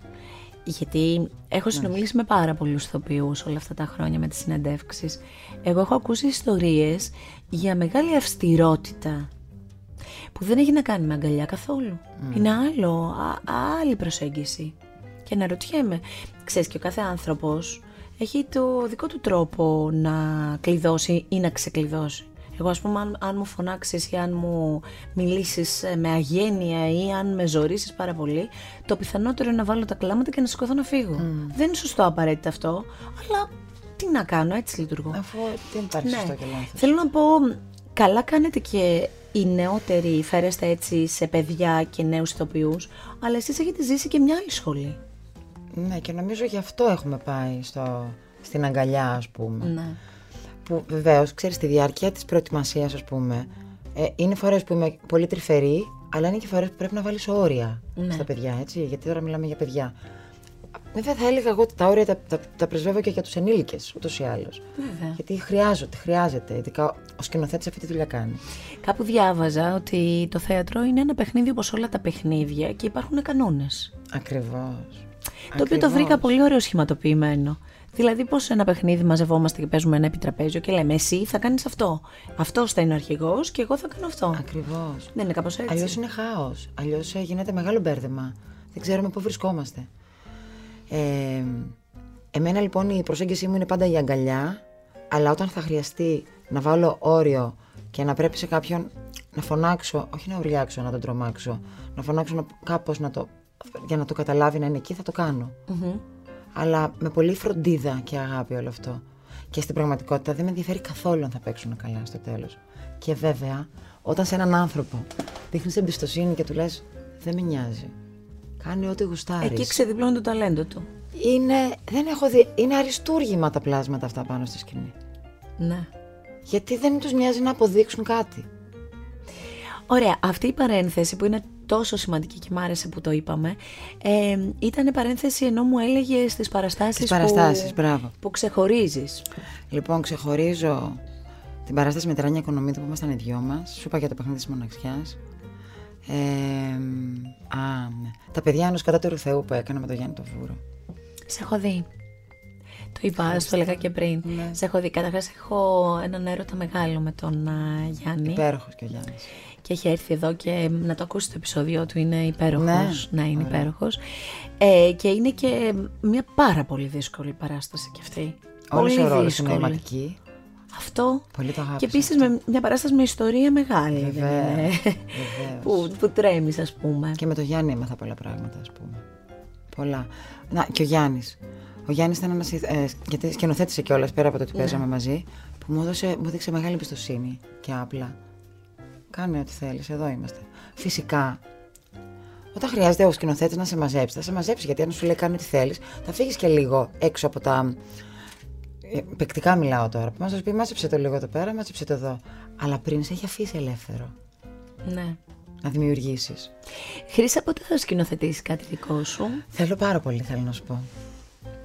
γιατί έχω συνομιλήσει με πάρα πολλούς ηθοποιούς όλα αυτά τα χρόνια με τις συνεντεύξεις, εγώ έχω ακούσει ιστορίες για μεγάλη αυστηρότητα που δεν έχει να κάνει με αγκαλιά καθόλου. Είναι άλλο, α- άλλη προσέγγιση. Και να ρωτιέμαι, ξέρεις και ο κάθε άνθρωπος έχει το δικό του τρόπο να κλειδώσει ή να ξεκλειδώσει. Εγώ ας πούμε αν, αν μου φωνάξεις ή αν μου μιλήσεις ε, με αγένεια ή αν με ζωρίσεις πάρα πολύ, το πιθανότερο είναι να βάλω τα κλάματα και να σηκωθώ να φύγω. Δεν είναι σωστό απαραίτητα αυτό, αλλά τι να κάνω, έτσι λειτουργώ. Αφού δεν υπάρχει σωστό και λάθος. Θέλω να πω, καλά κάνετε και οι νεότεροι φέρεστε έτσι σε παιδιά και νέους ηθοποιούς, αλλά εσείς έχετε ζήσει και μια άλλη σχολή. Ναι, και νομίζω γι' αυτό έχουμε πάει στο, στην αγκαλιά, ας πούμε. Ναι. Που βεβαίως, ξέρεις, στη διάρκεια της προετοιμασίας, ας πούμε, ε, είναι φορές που είμαι πολύ τρυφερή, αλλά είναι και φορές που πρέπει να βάλεις όρια Ναι. στα παιδιά, έτσι. Γιατί τώρα μιλάμε για παιδιά. Βέβαια, θα έλεγα εγώ ότι τα όρια τα, τα, τα πρεσβεύω και για τους ενήλικες, ούτως ή άλλως. Βέβαια. Γιατί χρειάζονται, χρειάζεται. Ειδικά ο σκηνοθέτης αυτή τη δουλειά κάνει. Κάπου διάβαζα ότι το θέατρο είναι ένα παιχνίδι όπως όλα τα παιχνίδια και υπάρχουν κανόνες. Ακριβώς. Το οποίο το βρήκα πολύ ωραίο σχηματοποιημένο. Δηλαδή, πώς σε ένα παιχνίδι μαζευόμαστε και παίζουμε ένα επιτραπέζιο και λέμε Εσύ θα κάνεις αυτό. Αυτός θα είναι ο αρχηγός και εγώ θα κάνω αυτό. Ακριβώς. Δεν είναι κάπως έτσι. Αλλιώς είναι χάος. Αλλιώς γίνεται μεγάλο μπέρδεμα. Δεν ξέρουμε πού βρισκόμαστε. Ε, εμένα λοιπόν η προσέγγιση μου είναι πάντα η αγκαλιά, αλλά όταν θα χρειαστεί να βάλω όριο και να πρέπει σε κάποιον να φωνάξω, όχι να ουρλιάξω, να τον τρομάξω, να φωνάξω να, κάπως να το, για να το καταλάβει να είναι εκεί, θα το κάνω. Αλλά με πολύ φροντίδα και αγάπη όλο αυτό. Και στην πραγματικότητα δεν με ενδιαφέρει καθόλου αν θα παίξουν καλά στο τέλος. Και βέβαια, όταν σε έναν άνθρωπο δείχνεις εμπιστοσύνη και του λες δεν με νοιάζει, κάνει ό,τι γουστάρεις. Εκεί ξεδιπλώνει το ταλέντο του. Είναι, δεν έχω δει, είναι αριστούργημα τα πλάσματα αυτά πάνω στη σκηνή. Ναι. Γιατί δεν τους μοιάζει να αποδείξουν κάτι. Ωραία, αυτή η παρένθεση που είναι τόσο σημαντική και μ' άρεσε που το είπαμε, ε, ήταν παρένθεση ενώ μου έλεγε στις παραστάσεις, Τις παραστάσεις, που, μπράβο. που ξεχωρίζεις. Λοιπόν, ξεχωρίζω την παράσταση με Τεράνια Οικονομίδου που ήμασταν οι δυο μας. Σου είπα για το παιχνίδι της μοναξιάς. Ε, α, ναι. Τα παιδιά ενός κατώτερου Θεού που έκανα με τον Γιάννη το Βούρο. Σε έχω δει. Το είπα, στο έλεγα και πριν. Ναι. Σε έχω δει. Καταρχάς, έχω έναν έρωτα μεγάλο με τον α, Γιάννη. Υπέροχος και ο Γιάννης. Και έχει έρθει εδώ και να το ακούσει το επεισόδιο του. Είναι υπέροχος. Ναι. Να είναι υπέροχος. Ε, και είναι και μια πάρα πολύ δύσκολη παράσταση κι αυτή. Όλος πολύ ο ρόλος είναι δύσκολη. νοηματική. Αυτό. Πολύ το αγάπησα. Και επίση με μια παράσταση με ιστορία μεγάλη. δεν Βεβαίως, είναι; βεβαίως. που, που τρέμεις, ας πούμε. Και με τον Γιάννη έμαθα πολλά πράγματα, ας πούμε. Πολλά. Να, και ο Γιάννης. Ο Γιάννης ήταν ένας. Ε, γιατί σκηνοθέτησε κιόλας πέρα από το ότι Ναι. παίζαμε μαζί, που μου, έδωσε, μου έδειξε μεγάλη εμπιστοσύνη και απλά. Κάνε ό,τι θέλεις, εδώ είμαστε. Φυσικά, όταν χρειάζεται ο σκηνοθέτης να σε μαζέψει, θα σε μαζέψει. Γιατί αν σου λέει κάνει ό,τι θέλεις, θα φύγεις και λίγο έξω από τα. ε, Παικτικά μιλάω τώρα. Μα θα σου πει, μάζεψε το λίγο εδώ πέρα, μάζεψε το εδώ. Αλλά πριν σε έχει αφήσει ελεύθερο Ναι. να δημιουργήσεις. Χρήσα, πότε θα σκηνοθετήσει κάτι δικό σου; Θέλω πάρα πολύ, θέλω να σου πω.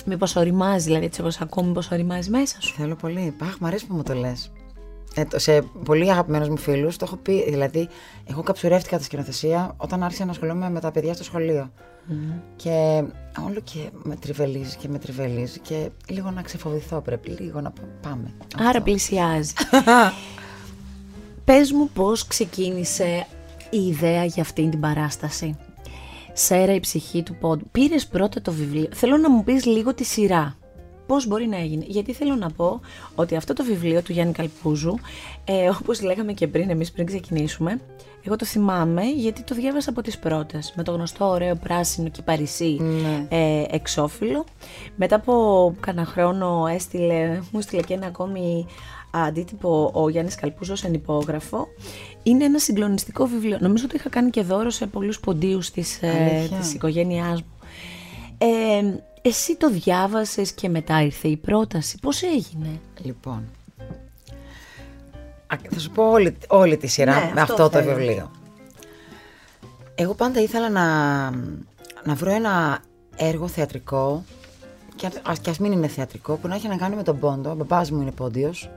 Μήπως οριμάζεις, δηλαδή έτσι όπως ακούω, μήπως οριμάζεις μέσα σου; Θέλω πολύ. Πάχ, μου αρέσει που μου το λες. Ε, το- σε πολύ αγαπημένους μου φίλους το έχω πει. Δηλαδή, εγώ καψουρεύτηκα τη σκηνοθεσία όταν άρχισα να ασχολούμαι με τα παιδιά στο σχολείο. Και όλο και με τριβελίζεις και με τριβελίζεις και λίγο να ξεφοβηθώ πρέπει. Λίγο να πα- πάμε. Άρα Αυτό. πλησιάζει. Πες μου πώς ξεκίνησε η ιδέα για αυτήν την παράσταση. Σέρα η ψυχή του πόντου. Πήρες πρώτα το βιβλίο. Θέλω να μου πεις λίγο τη σειρά. Πώς μπορεί να έγινε. Γιατί θέλω να πω ότι αυτό το βιβλίο του Γιάννη Καλπούζου, ε, όπως λέγαμε και πριν εμείς πριν ξεκινήσουμε, εγώ το θυμάμαι γιατί το διάβασα από τις πρώτες. Με το γνωστό ωραίο πράσινο και παρισί Ναι. ε, εξώφυλλο. Μετά από κάνα χρόνο έστειλε, μου έστειλε και ένα ακόμη αντίτυπο ο Γιάννης Καλπούζος εν υπόγραφο. Είναι ένα συγκλονιστικό βιβλίο. Νομίζω ότι είχα κάνει και δώρο σε πολλούς ποντίους της, ε, Αλήθεια; της οικογένειάς μου. Ε, εσύ το διάβασες και μετά ήρθε η πρόταση. Πώς έγινε; Λοιπόν. Α, Θα σου πω όλη, όλη τη σειρά Ναι, με αυτό αυτό, το θέλω. βιβλίο. Εγώ πάντα ήθελα να, να βρω ένα έργο θεατρικό και ας, και ας μην είναι θεατρικό που να έχει να κάνει με τον πόντο. Ο μπαμπάς μου είναι πόντιος.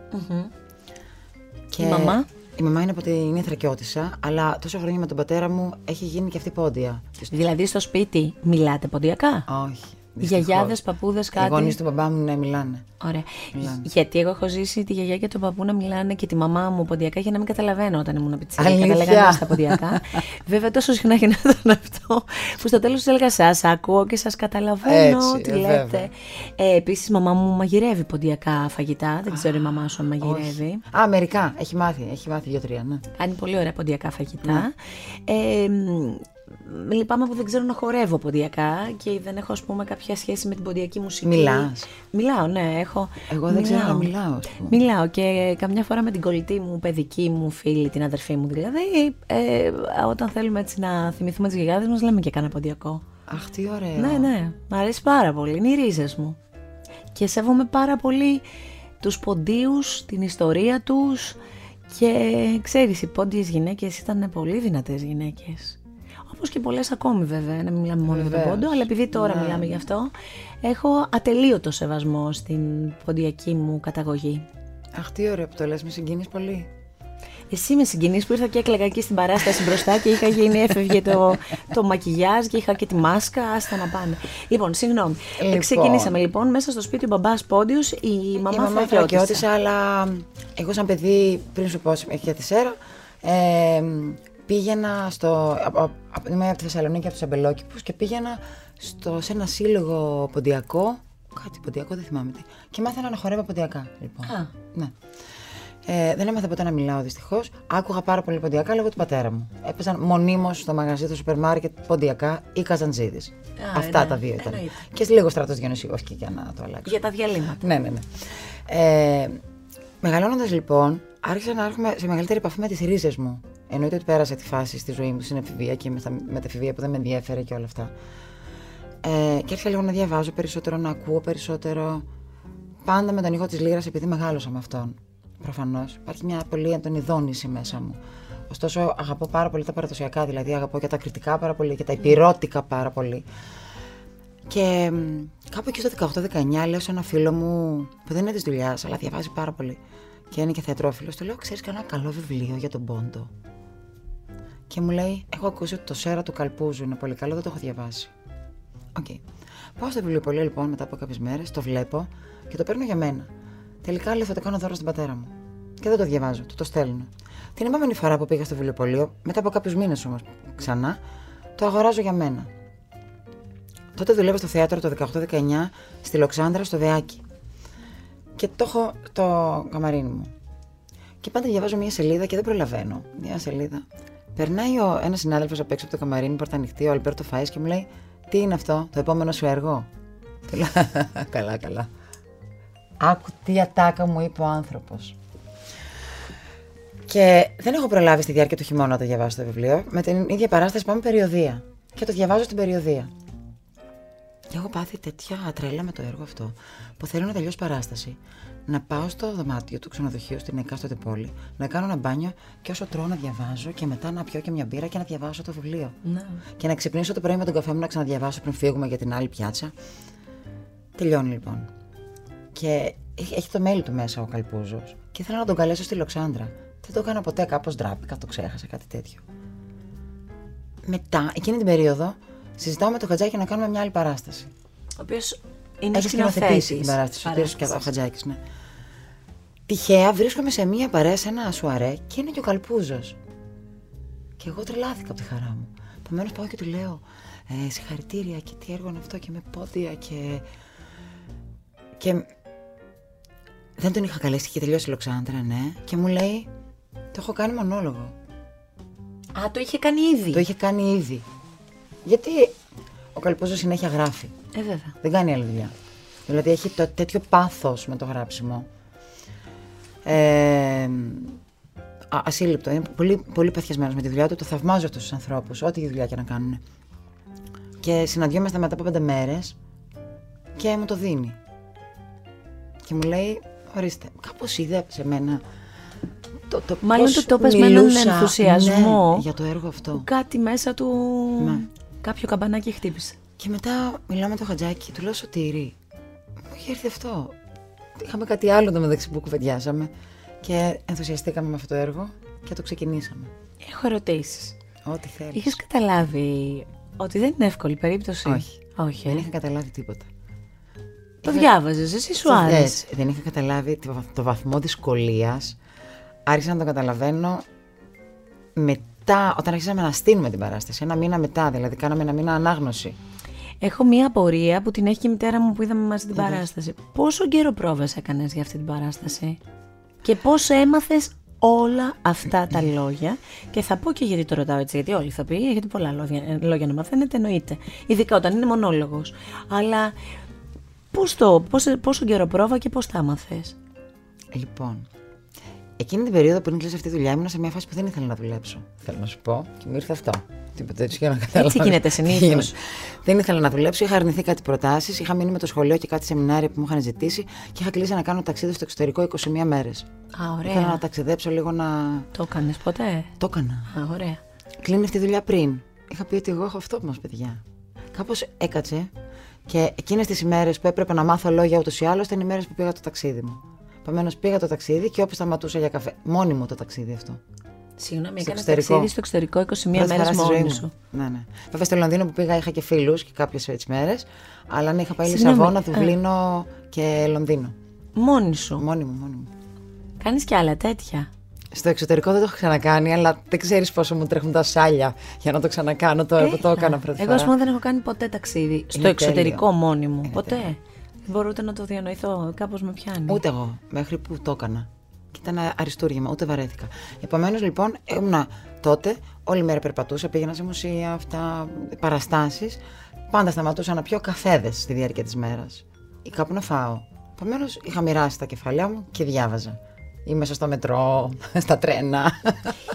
Και Η μαμά; Η μαμά είναι από την Θρακιώτησα, αλλά τόσα χρόνια με τον πατέρα μου έχει γίνει και αυτή πόντια. Δηλαδή στο σπίτι μιλάτε ποντιακά; Όχι. Οι γιαγιάδες, παππούδες, κάτι. Οι γονείς του μπαμπά μου ναι, μιλάνε. Ωραία. Γιατί εγώ έχω ζήσει τη γιαγιά και τον παππού να μιλάνε και τη μαμά μου ποντιακά για να μην καταλαβαίνω όταν ήμουν πιτσίρικα. Τα λέγανε στα ποντιακά. Βέβαια τόσο συχνά γινόταν αυτό που στο τέλος του έλεγα Σας ακούω και σας καταλαβαίνω Έτσι, τι ε, λέτε. Ε, Επίσης, η μαμά μου μαγειρεύει ποντιακά φαγητά. Δεν ξέρω η μαμά σου αν μαγειρεύει. Α, μερικά. Έχει μάθει. Έχει μάθει δύο-τρία. Ναι. Κάνει πολύ ωραία ποντιακά φαγητά. Ε, λυπάμαι που δεν ξέρω να χορεύω ποντιακά και δεν έχω ας πούμε κάποια σχέση με την ποντιακή μουσική. Μιλάς. Μιλάω, ναι, έχω. Εγώ δεν ξέρω να μιλάω. ας πούμε. Μιλάω και καμιά φορά με την κολλητή μου, παιδική μου φίλη, την αδερφή μου δηλαδή, ε, όταν θέλουμε έτσι να θυμηθούμε τις γιαγιάδες μας λέμε και κάνα ποντιακό. Αχ, τι ωραίο. Ναι, ναι, μ' αρέσει πάρα πολύ, είναι οι ρίζες μου. Και σέβομαι πάρα πολύ τους ποντίους, την ιστορία τους και ξέρεις, οι πόντιες γυναίκες ήταν πολύ δυνατές γυναίκες. Όπω και πολλές ακόμη βέβαια, να μην μιλάμε μόνο για τον Βεβαίως. πόντο, αλλά επειδή τώρα Ναι. μιλάμε γι' αυτό, έχω ατελείωτο σεβασμό στην ποντιακή μου καταγωγή. Αχ, τι ωραίο που το λες, με συγκινείς πολύ. Εσύ με συγκινείς που ήρθα και έκλαιγα εκεί στην παράσταση μπροστά και είχα γίνει, έφευγε το, το μακιγιάζ και είχα και τη μάσκα. Άστα να πάνε. Λοιπόν, συγγνώμη. Λοιπόν. Ξεκινήσαμε λοιπόν μέσα στο σπίτι ο μπαμπάς Πόντιου, η μαμά, η μαμά Θρακιώτισσα. Θρακιώτησα, αλλά εγώ σαν παιδί, πριν σου πω, έχει για τη Σέρα, ε, πήγαινα στο. Από, από, είμαι από τη Θεσσαλονίκη, από τους Αμπελόκηπους και πήγαινα στο, σε ένα σύλλογο ποντιακό. Κάτι ποντιακό, δεν θυμάμαι τι. Και μάθαινα να χορεύω ποντιακά. Λοιπόν. Α. Ναι. Ε, δεν έμαθα ποτέ να μιλάω δυστυχώς. Άκουγα πάρα πολύ ποντιακά λόγω του πατέρα μου. Έπαιζαν μονίμως στο μαγαζί του σούπερ μάρκετ ποντιακά ή καζαντζίδης. Αυτά ναι, τα δύο ήταν. εννοείται. Και λίγο στρατός Διονυσιόφσκι για να το αλλάξω. Για τα διαλύματα. Ναι, ναι, ναι. Ε, Μεγαλώνοντας λοιπόν, άρχισα να έρχομαι σε μεγαλύτερη επαφή με τις ρίζες μου. Εννοείται ότι πέρασα τη φάση στη ζωή μου στην εφηβεία και με τα μεταφηβεία που δεν με ενδιαφέρε και όλα αυτά. Ε, και άρχισα λίγο να διαβάζω περισσότερο, να ακούω περισσότερο. Πάντα με τον ήχο της λύρας, επειδή μεγάλωσα με αυτόν. Προφανώς. Υπάρχει μια πολύ έντονη δόνηση μέσα μου. Ωστόσο, αγαπώ πάρα πολύ τα παραδοσιακά, δηλαδή αγαπώ και τα κριτικά πάρα πολύ και τα υπηρώτικα πάρα πολύ. Και μ, κάπου εκεί στο 18-19 λέω σε ένα φίλο μου που δεν είναι της δουλειάς, αλλά διαβάζει πάρα πολύ και είναι και θεατρόφιλος, του λέω: Ξέρεις κανένα καλό βιβλίο για τον Πόντο; Και μου λέει: Έχω ακούσει ότι το Σέρα του Καλπούζου είναι πολύ καλό, δεν το έχω διαβάσει. Οκ. Πάω στο βιβλιοπωλείο λοιπόν μετά από κάποιες μέρες, το βλέπω και το παίρνω για μένα. Τελικά λέω: Θα το κάνω δώρο στην πατέρα μου. Και δεν το διαβάζω, του το στέλνω. Την επόμενη φορά που πήγα στο βιβλιοπωλείο, μετά από κάποιους μήνες όμως ξανά, το αγοράζω για μένα. Τότε δουλεύω στο θέατρο το 18-19 στη Λοξάνδρα στο Δεάκι. Και το έχω το καμαρίνι μου. Και πάντα διαβάζω μια σελίδα και δεν προλαβαίνω. Μια σελίδα. Περνάει ο, ένας συνάδελφος απ' έξω από το καμαρίνι, πόρτα ανοιχτή, ο Αλμπέρτο Φαΐ και μου λέει: Τι είναι αυτό, το επόμενο σου έργο; Του λέω: Καλά, καλά. Άκου τι ατάκα μου είπε ο άνθρωπος. Και δεν έχω προλάβει στη διάρκεια του χειμώνα να το διαβάσω το βιβλίο. Με την ίδια παράσταση πάμε περιοδία. Και το διαβάζω στην περιοδία. Και έχω πάθει τέτοια τρέλα με το έργο αυτό που θέλω να τελειώσει παράσταση. Να πάω στο δωμάτιο του ξενοδοχείου στην εκάστοτε πόλη, να κάνω ένα μπάνιο και όσο τρώω να διαβάζω και μετά να πιω και μια μπύρα και να διαβάσω το βιβλίο. Ναι. Και να ξυπνήσω το πρωί με τον καφέ μου να ξαναδιαβάσω πριν φύγουμε για την άλλη πιάτσα. Τελειώνει λοιπόν. Και έχει έχει το μέλι του μέσα ο Καλπούζος. Και ήθελα να τον καλέσω στη Λοξάνδρα. Δεν το έκανα ποτέ, κάπως ντράπηκα, το ξέχασα, κάτι τέτοιο. Μετά, εκείνη την περίοδο, συζητάω με τον Χατζάκη να κάνουμε μια άλλη παράσταση. Ο οποίος είναι Έχει σκηνοθετήσει σκηνοθέτης την παράσταση, ο παράστασης. Σπύρος και ο Χατζάκης, ναι. Τυχαία βρίσκομαι σε μια παρέα, σε ένα σουαρέ και είναι και ο Καλπούζος. Και εγώ τρελάθηκα από τη χαρά μου. Επομένως πάω και του λέω: ε, Συγχαρητήρια και τι έργο είναι αυτό και με πόδια και. Και. Δεν τον είχα καλέσει, είχε τελειώσει η Λοξάνδρα, ναι. Και μου λέει: Το έχω κάνει μονόλογο. Α, το είχε κάνει ήδη. Το είχε κάνει ήδη. Γιατί ο Καλπούζος συνέχεια γράφει. Ε, βέβαια. Δεν κάνει άλλη δουλειά. Δηλαδή έχει το, τέτοιο πάθος με το γράψιμο. Ε, α, ασύλληπτο. Είναι πολύ, πολύ παθιασμένος με τη δουλειά του. Το θαυμάζω αυτούς τους ανθρώπους, ό,τι δουλειά και να κάνουν. Και συναντιόμαστε μετά από πέντε μέρες και μου το δίνει. Και μου λέει, ορίστε, κάπως είδε σε μένα το, το Μάλλον πώς του το πες με έναν μιλούσα, ενθουσιασμό. ναι, για το έργο αυτό. Που κάτι μέσα του. Ναι. Κάποιο καμπανάκι χτύπησε. Και μετά μιλάω με το χατζάκι, του λέω Σωτήρη, μου είχε έρθει αυτό. Είχαμε κάτι άλλο το μεταξύ που κουβεντιάσαμε. και ενθουσιαστήκαμε με αυτό το έργο και το ξεκινήσαμε. Έχω ερωτήσεις. Ό,τι θέλεις. Είχες καταλάβει ότι δεν είναι εύκολη περίπτωση; Όχι. Όχι. Δεν ε. είχα καταλάβει τίποτα. Το Είχα- διάβαζες, εσύ σου Ξέρεις, άρεσε; Δεν είχα καταλάβει το, το βαθμό δυσκολίας. Άρχισα να το καταλαβαίνω μετά, όταν αρχίσαμε να στείλουμε την παράσταση. Ένα μήνα μετά, δηλαδή κάναμε ένα μήνα ανάγνωση. Έχω μία απορία που την έχει και η μητέρα μου που είδαμε μαζί την παράσταση. Πόσο καιρό πρόβες έκανες για αυτή την παράσταση; Και πώς έμαθες όλα αυτά τα λόγια; Και θα πω και γιατί το ρωτάω έτσι, γιατί όλοι θα πει, γιατί πολλά λόγια, ε, λόγια να μαθαίνετε, εννοείται. Ειδικά όταν είναι μονόλογος. Αλλά πώς το, πώς, πόσο καιρό πρόβα και πώς τα έμαθες; Λοιπόν, εκείνη την περίοδο που κλείσει αυτή τη δουλειά ήμουν σε μια φάση που δεν ήθελα να δουλέψω. Θέλω να σου πω. Και μου ήρθε αυτό. Τίποτα έτσι για να καταλάβω. γίνεται συνήθως. δεν ήθελα να δουλέψω, είχα αρνηθεί κάτι προτάσεις, είχα μείνει με το σχολείο και κάτι σεμινάρια που μου είχαν ζητήσει και είχα κλείσει να κάνω ταξίδι στο εξωτερικό 21 μέρες. Α, Ήθελα να ωραία. ταξιδέψω λίγο να. Το έκανες ποτέ; Το έκανα. Α, ωραία. Κλείνει αυτή η δουλειά πριν. Είχα πει ότι εγώ έχω αυτό που μας παιδιά. Κάπως έκατσε και εκείνες τις ημέρες που έπρεπε να μάθω λόγια ούτως ή άλλως ήταν οι μέρες που πήγα το ταξίδι μου. Επομένως πήγα το ταξίδι και όπου σταματούσα για καφέ. Μόνη μου το ταξίδι αυτό. Συγγνώμη, Στο έκανε εξωτερικό. ταξίδι στο εξωτερικό 21 Πρώτη μέρες φορά στη ζωή μόνη μου. σου. Ναι, ναι. Βέβαια στο Λονδίνο που πήγα είχα και φίλους και κάποιες έτσι μέρες. Αλλά ναι, είχα πάει Συγγνώμη, Λισαβόνα, α. Δουβλίνο και Λονδίνο. Μόνη σου. Μόνη μου, μόνη μου. Κάνεις και άλλα τέτοια. Στο εξωτερικό δεν το έχω ξανακάνει, αλλά δεν ξέρεις πόσο μου τρέχουν τα σάλια για να το ξανακάνω τώρα που το Έλα. έκανα πρώτη Εγώ, φορά. α πούμε, δεν έχω κάνει ποτέ ταξίδι στο Είναι εξωτερικό τέλειο. μόνη μου. Είναι ποτέ. τέλειο. Δεν μπορώ ούτε να το διανοηθώ. Κάπως με πιάνει. Ούτε εγώ, μέχρι που το έκανα. Και ήταν αριστούργημα, ούτε βαρέθηκα. Επομένως, λοιπόν, ήμουνα τότε, όλη μέρα περπατούσα, πήγαινα σε μουσεία, αυτά, παραστάσεις. Πάντα σταματούσα να πιω καφέδες στη διάρκεια της μέρας. Ή κάπου να φάω. Επομένως, είχα μοιράσει τα κεφαλιά μου και διάβαζα. Ή μέσα στο μετρό, στα τρένα.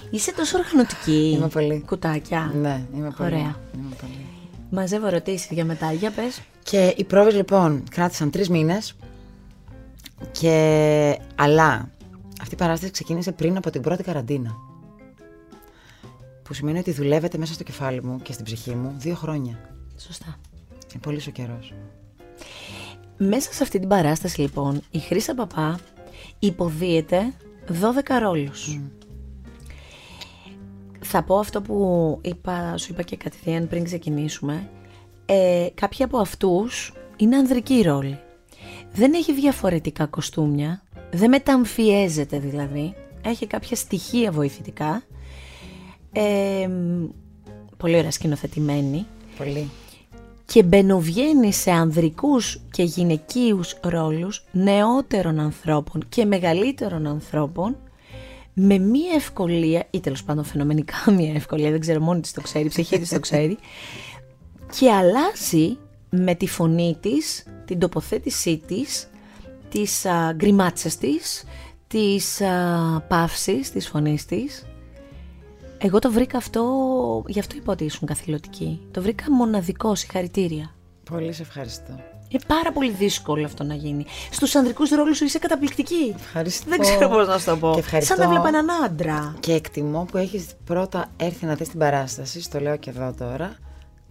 Είσαι τόσο οργανωτική. Είμαι πολύ. Κουτάκια. ναι, είμαι πολύ. Ωραία. Είμαι πολύ. Μαζεύω ερωτήσεις για μετά. Για πες. Και οι πρόβες λοιπόν κράτησαν τρεις μήνες και αλλά αυτή η παράσταση ξεκίνησε πριν από την πρώτη καραντίνα. Που σημαίνει ότι δουλεύετε μέσα στο κεφάλι μου και στην ψυχή μου δύο χρόνια. Σωστά. Είναι πολύ ο καιρός. Μέσα σε αυτή την παράσταση, λοιπόν, η Χρύσα Παπά υποδίεται 12 ρόλους. Θα πω αυτό που είπα, σου είπα και κατηδίαν πριν ξεκινήσουμε. Ε, κάποιοι από αυτούς είναι ανδρικοί ρόλοι. Δεν έχει διαφορετικά κοστούμια, δεν μεταμφιέζεται δηλαδή, έχει κάποια στοιχεία βοηθητικά. Ε, πολύ ωραία σκηνοθετημένη Πολύ. και μπαινοβγαίνει σε ανδρικούς και γυναικείους ρόλους νεότερων ανθρώπων και μεγαλύτερων ανθρώπων με μία ευκολία, ή τέλος πάντων φαινομενικά μία ευκολία, δεν ξέρω μόνη της το ξέρει, η ψυχή της το ξέρει, και αλλάζει με τη φωνή της, την τοποθέτησή της, τις α, γκριμάτσες της, τις α, παύσεις της φωνής της. Εγώ το βρήκα αυτό, γι' αυτό είπα ότι ήσουν καθηλωτική. Το βρήκα μοναδικό, συγχαρητήρια. Πολύ σε ευχαριστώ. Είναι πάρα πολύ δύσκολο αυτό να γίνει. Στους ανδρικούς ρόλους σου είσαι καταπληκτική. Ευχαριστώ. Δεν ξέρω πώς να σου το πω. Και ευχαριστώ. Σαν να βλέπω έναν άντρα. Και εκτιμώ που έχεις πρώτα έρθει να δεις την παράσταση, στο λέω και εδώ τώρα,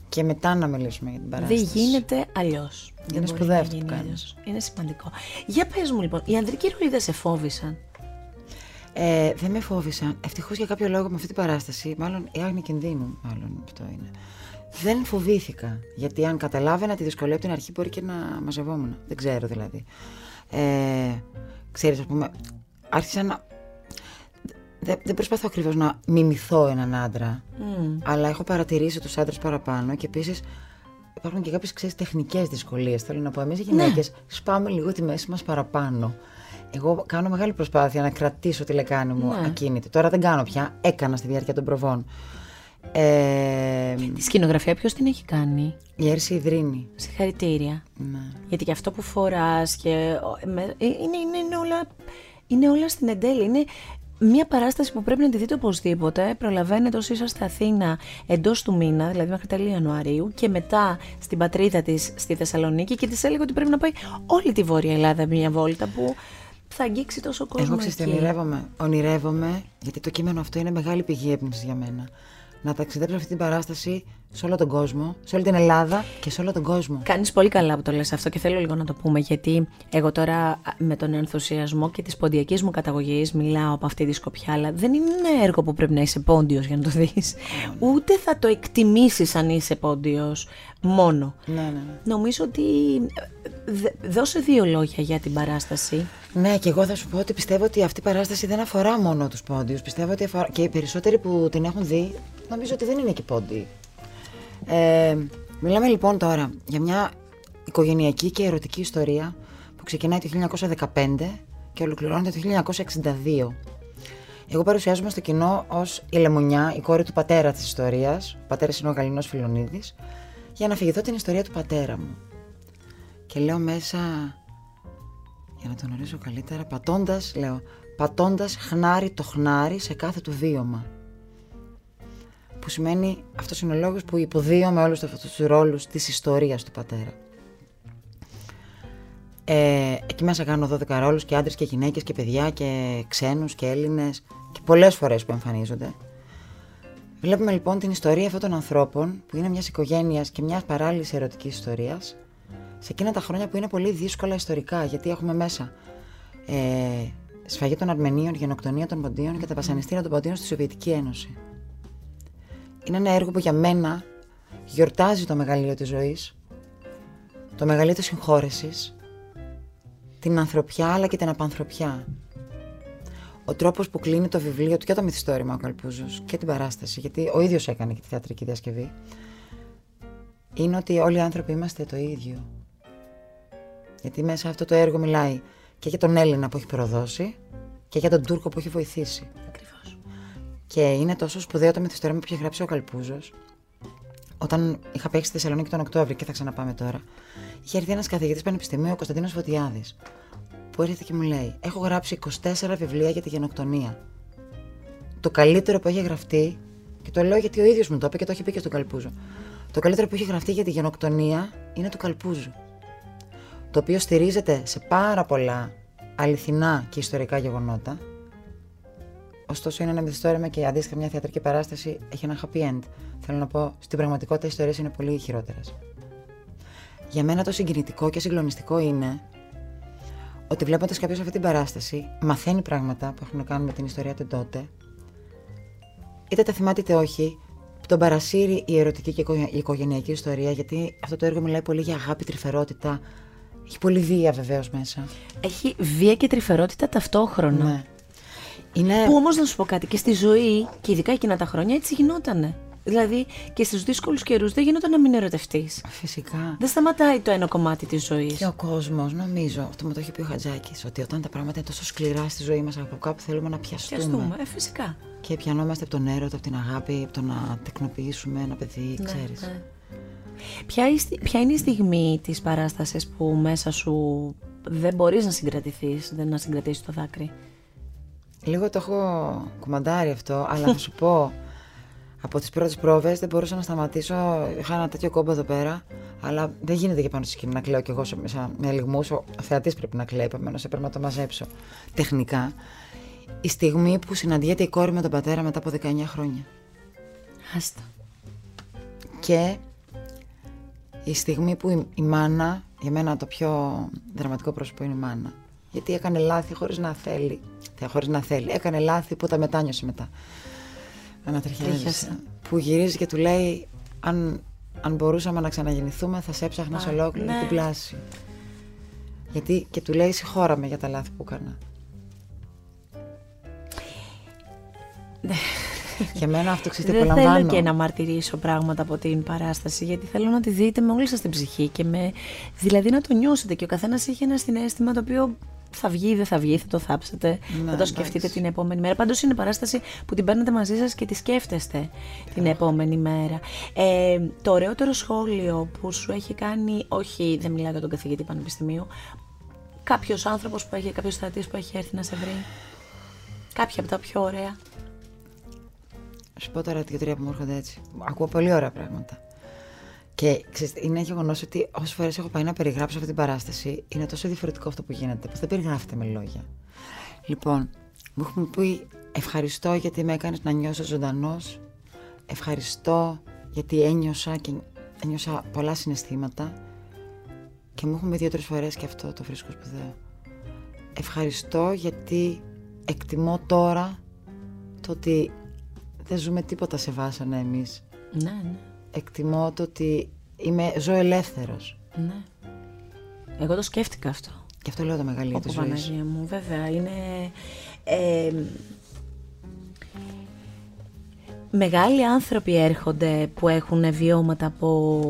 και μετά να μιλήσουμε για την παράσταση. Δεν γίνεται αλλιώς. Είναι σπουδαίο αυτό που κάνεις. Είναι σημαντικό. Για πες μου λοιπόν, οι ανδρικοί ρόλοι δεν σε φόβησαν; Ε, δεν με φόβησαν. Ευτυχώς για κάποιο λόγο με αυτή την παράσταση, μάλλον η άγνοια κινδύνου, μάλλον αυτό είναι. Δεν φοβήθηκα. Γιατί αν καταλάβαινα τη δυσκολία από την αρχή, μπορεί και να μαζευόμουν. Δεν ξέρω δηλαδή. Ε, ξέρεις, ας πούμε, άρχισα να. Δεν, δεν προσπαθώ ακριβώς να μιμηθώ έναν άντρα, αλλά έχω παρατηρήσει τους άντρες παραπάνω και επίσης υπάρχουν και κάποιες τεχνικές δυσκολίες. Θέλω να πω, εμείς οι γυναίκες σπάμε λίγο τη μέση μας παραπάνω. Εγώ κάνω μεγάλη προσπάθεια να κρατήσω τη λεκάνη μου Ναι. ακίνητη. Τώρα δεν κάνω πια. Έκανα στη διάρκεια των προβών. Ε, Τη σκηνογραφία ποιος την έχει κάνει; η Έρση Ιδρύνη. Συγχαρητήρια. Ναι. Γιατί και αυτό που φοράς και ο- με- ε, είναι, είναι, είναι, όλα, είναι όλα στην εντέλεια. Είναι μια παράσταση που πρέπει να τη δείτε οπωσδήποτε. Προλαβαίνετε όσοι είσαστε Αθήνα εντός του μήνα, δηλαδή μέχρι τέλη Ιανουαρίου και μετά στην πατρίδα της στη Θεσσαλονίκη και της έλεγε ότι πρέπει να πάει όλη τη Βόρεια Ελλάδα μια βόλτα που θα αγγίξει τόσο κόσμο Εγώ ξέρεις τι εκεί. ονειρεύομαι. Ονειρεύομαι, γιατί το κείμενο αυτό είναι μεγάλη πηγή έμπνευση για μένα. Να ταξιδέψω αυτή την παράσταση σε όλο τον κόσμο, σε όλη την Ελλάδα και σε όλο τον κόσμο. Κάνεις πολύ καλά που το λες αυτό και θέλω λίγο να το πούμε γιατί εγώ τώρα με τον ενθουσιασμό και τη ποντιακή μου καταγωγή μιλάω από αυτή τη σκοπιά, αλλά δεν είναι ένα έργο που πρέπει να είσαι πόντιος για να το δεις. Ούτε θα το εκτιμήσεις αν είσαι πόντιος μόνο. Ναι, ναι, ναι. Νομίζω ότι. Δώσε δύο λόγια για την παράσταση. Ναι, και εγώ θα σου πω ότι πιστεύω ότι αυτή η παράσταση δεν αφορά μόνο τους πόντιους. Πιστεύω ότι αφορά... και οι περισσότεροι που την έχουν δει, νομίζω ότι δεν είναι και πόντιοι. Ε, μιλάμε λοιπόν τώρα για μια οικογενειακή και ερωτική ιστορία που ξεκινάει το 1915 και ολοκληρώνεται το 1962. Εγώ παρουσιάζομαι στο κοινό ως η Λεμονιά, η κόρη του πατέρα της ιστορίας. Ο πατέρας είναι ο Γαλινό Φιλονίδης, για να αφηγηθώ την ιστορία του πατέρα μου. Και λέω μέσα, για να τον ορίσω καλύτερα, πατώντας, λέω, πατώντας χνάρι το χνάρι σε κάθε του βίωμα που σημαίνει αυτός είναι ο λόγος που υποδίωμε όλους αυτούς τους ρόλους της ιστορίας του πατέρα. Ε, εκεί μέσα κάνω 12 ρόλους και άντρες και γυναίκες και παιδιά και ξένους και Έλληνες και πολλές φορές που εμφανίζονται. Βλέπουμε λοιπόν την ιστορία αυτών των ανθρώπων που είναι μιας οικογένειας και μιας παράλληλης ερωτικής ιστορίας σε εκείνα τα χρόνια που είναι πολύ δύσκολα ιστορικά γιατί έχουμε μέσα ε, σφαγή των Αρμενίων, γενοκτονία των Ποντίων και τα βασανιστήρια των Ποντίων στη Σοβιετική Ένωση. Είναι ένα έργο που για μένα γιορτάζει το μεγαλείο της ζωής, το μεγαλείο της συγχώρεσης, την ανθρωπιά αλλά και την απανθρωπιά. Ο τρόπος που κλείνει το βιβλίο του και το μυθιστόρημα ο Καλπούζος και την παράσταση, γιατί ο ίδιος έκανε και τη θεατρική διασκευή, είναι ότι όλοι οι άνθρωποι είμαστε το ίδιο. Γιατί μέσα αυτό το έργο μιλάει και για τον Έλληνα που έχει προδώσει και για τον Τούρκο που έχει βοηθήσει. Και είναι τόσο σπουδαίο το μυθιστόρημα που είχε γράψει ο Καλπούζος. Όταν είχα παίξει στη Θεσσαλονίκη τον Οκτώβριο και θα ξαναπάμε τώρα, είχε έρθει ένας καθηγητής πανεπιστημίου, ο Κωνσταντίνος Φωτιάδης, που έρχεται και μου λέει: Έχω γράψει 24 βιβλία για τη γενοκτονία. Το καλύτερο που έχει γραφτεί, και το λέω γιατί ο ίδιος μου το είπε και το έχει πει και στον Καλπούζο. Το καλύτερο που έχει γραφτεί για τη γενοκτονία είναι του Καλπούζου. Το οποίο στηρίζεται σε πάρα πολλά αληθινά και ιστορικά γεγονότα Ωστόσο, είναι ένα μυθιστόρημα και αντίστοιχα μια θεατρική παράσταση έχει ένα happy end. Θέλω να πω, στην πραγματικότητα οι ιστορίες είναι πολύ χειρότερες. Για μένα το συγκινητικό και συγκλονιστικό είναι ότι βλέποντας κάποιος αυτή την παράσταση, μαθαίνει πράγματα που έχουν να κάνουν με την ιστορία του τότε, είτε τα θυμάται είτε όχι, τον παρασύρει η ερωτική και η οικογενειακή ιστορία, γιατί αυτό το έργο μιλάει πολύ για αγάπη, τρυφερότητα. Έχει πολύ βία βεβαίως μέσα. Έχει βία και τρυφερότητα ταυτόχρονα. Ναι. Είναι... Που όμως να σου πω κάτι, και στη ζωή, και ειδικά εκείνα τα χρόνια, έτσι γινότανε. Δηλαδή και στους δύσκολους καιρούς δεν γινόταν να μην ερωτευτείς. Φυσικά. Δεν σταματάει το ένα κομμάτι της ζωής. Και ο κόσμος, νομίζω, αυτό μου το έχει πει ο Χατζάκης, ότι όταν τα πράγματα είναι τόσο σκληρά στη ζωή μας, από κάπου θέλουμε να πιαστούμε. Πιαστούμε, ε, φυσικά. Και πιανόμαστε από τον έρωτα, από την αγάπη, από το να τεκνοποιήσουμε ένα παιδί, ναι, ξέρεις. Ναι. Ποια, είναι η στιγμή της παράστασης που μέσα σου δεν μπορείς να συγκρατηθείς, δεν να συγκρατήσεις το δάκρυ; Λίγο το έχω κουμαντάρει αυτό, αλλά θα σου πω. Από τις πρώτες πρόβες δεν μπορούσα να σταματήσω. Είχα ένα τέτοιο κόμπο εδώ πέρα, αλλά δεν γίνεται για πάνω στη σκηνή να κλαίω κι εγώ μέσα με λιγμού. Ο θεατής πρέπει να κλαίει, επομένως έπρεπε να το μαζέψω τεχνικά. Η στιγμή που συναντιέται η κόρη με τον πατέρα μετά από 19 χρόνια. Άστα. Και η στιγμή που η, η μάνα, για μένα το πιο δραματικό πρόσωπο είναι η μάνα, γιατί έκανε λάθη χωρίς να θέλει. Χωρίς να θέλει. Έκανε λάθη που τα μετάνιωσε μετά. Ανατριχιάζει. Που γυρίζει και του λέει αν, αν μπορούσαμε να ξαναγεννηθούμε θα σε έψαχνα σε ολόκληρη ναι. την πλάση. Γιατί και του λέει συγχώραμε για τα λάθη που έκανα. Ναι. Για μένα αυτό ξέρετε Δεν θέλω και να μαρτυρήσω πράγματα από την παράσταση, γιατί θέλω να τη δείτε με όλη σας την ψυχή και με... δηλαδή να το νιώσετε και ο καθένας έχει ένα συνέστημα το οποίο θα βγει ή δεν θα βγει, θα το θάψετε, ναι, θα το σκεφτείτε την επόμενη μέρα. Πάντως είναι παράσταση που την παίρνετε μαζί σας και τη σκέφτεστε την επόμενη μέρα. Ε, το ωραιότερο σχόλιο που σου έχει κάνει, όχι δεν μιλάω για τον καθηγητή πανεπιστημίου, κάποιος άνθρωπος που έχει, κάποιος θεατή που έχει έρθει να σε βρει. Κάποια από τα πιο ωραία. Σου πω τώρα δύο-τρία που μου έρχονται έτσι. Ακούω πολύ ωραία πράγματα. Και ξέρεις, είναι γεγονός ότι όσες φορές έχω πάει να περιγράψω αυτή την παράσταση, είναι τόσο διαφορετικό αυτό που γίνεται, που δεν περιγράφεται με λόγια. Λοιπόν, μου έχουν πει ευχαριστώ γιατί με έκανες να νιώσω ζωντανός. ευχαριστώ γιατί ένιωσα και ένιωσα πολλά συναισθήματα και μου έχουμε δύο-τρεις φορές και αυτό το βρίσκω σπουδαίο. Ευχαριστώ γιατί εκτιμώ τώρα το ότι δεν ζούμε τίποτα σε βάσανα εμείς. Ναι, ναι. Εκτιμώ το ότι είμαι, ζω ελεύθερος. ναι. Εγώ το σκέφτηκα αυτό. Και αυτό λέω το μεγαλύτερο Όπου της ζωής. Παναγία μου, βέβαια. Είναι. ε, μεγάλοι άνθρωποι έρχονται που έχουν βιώματα από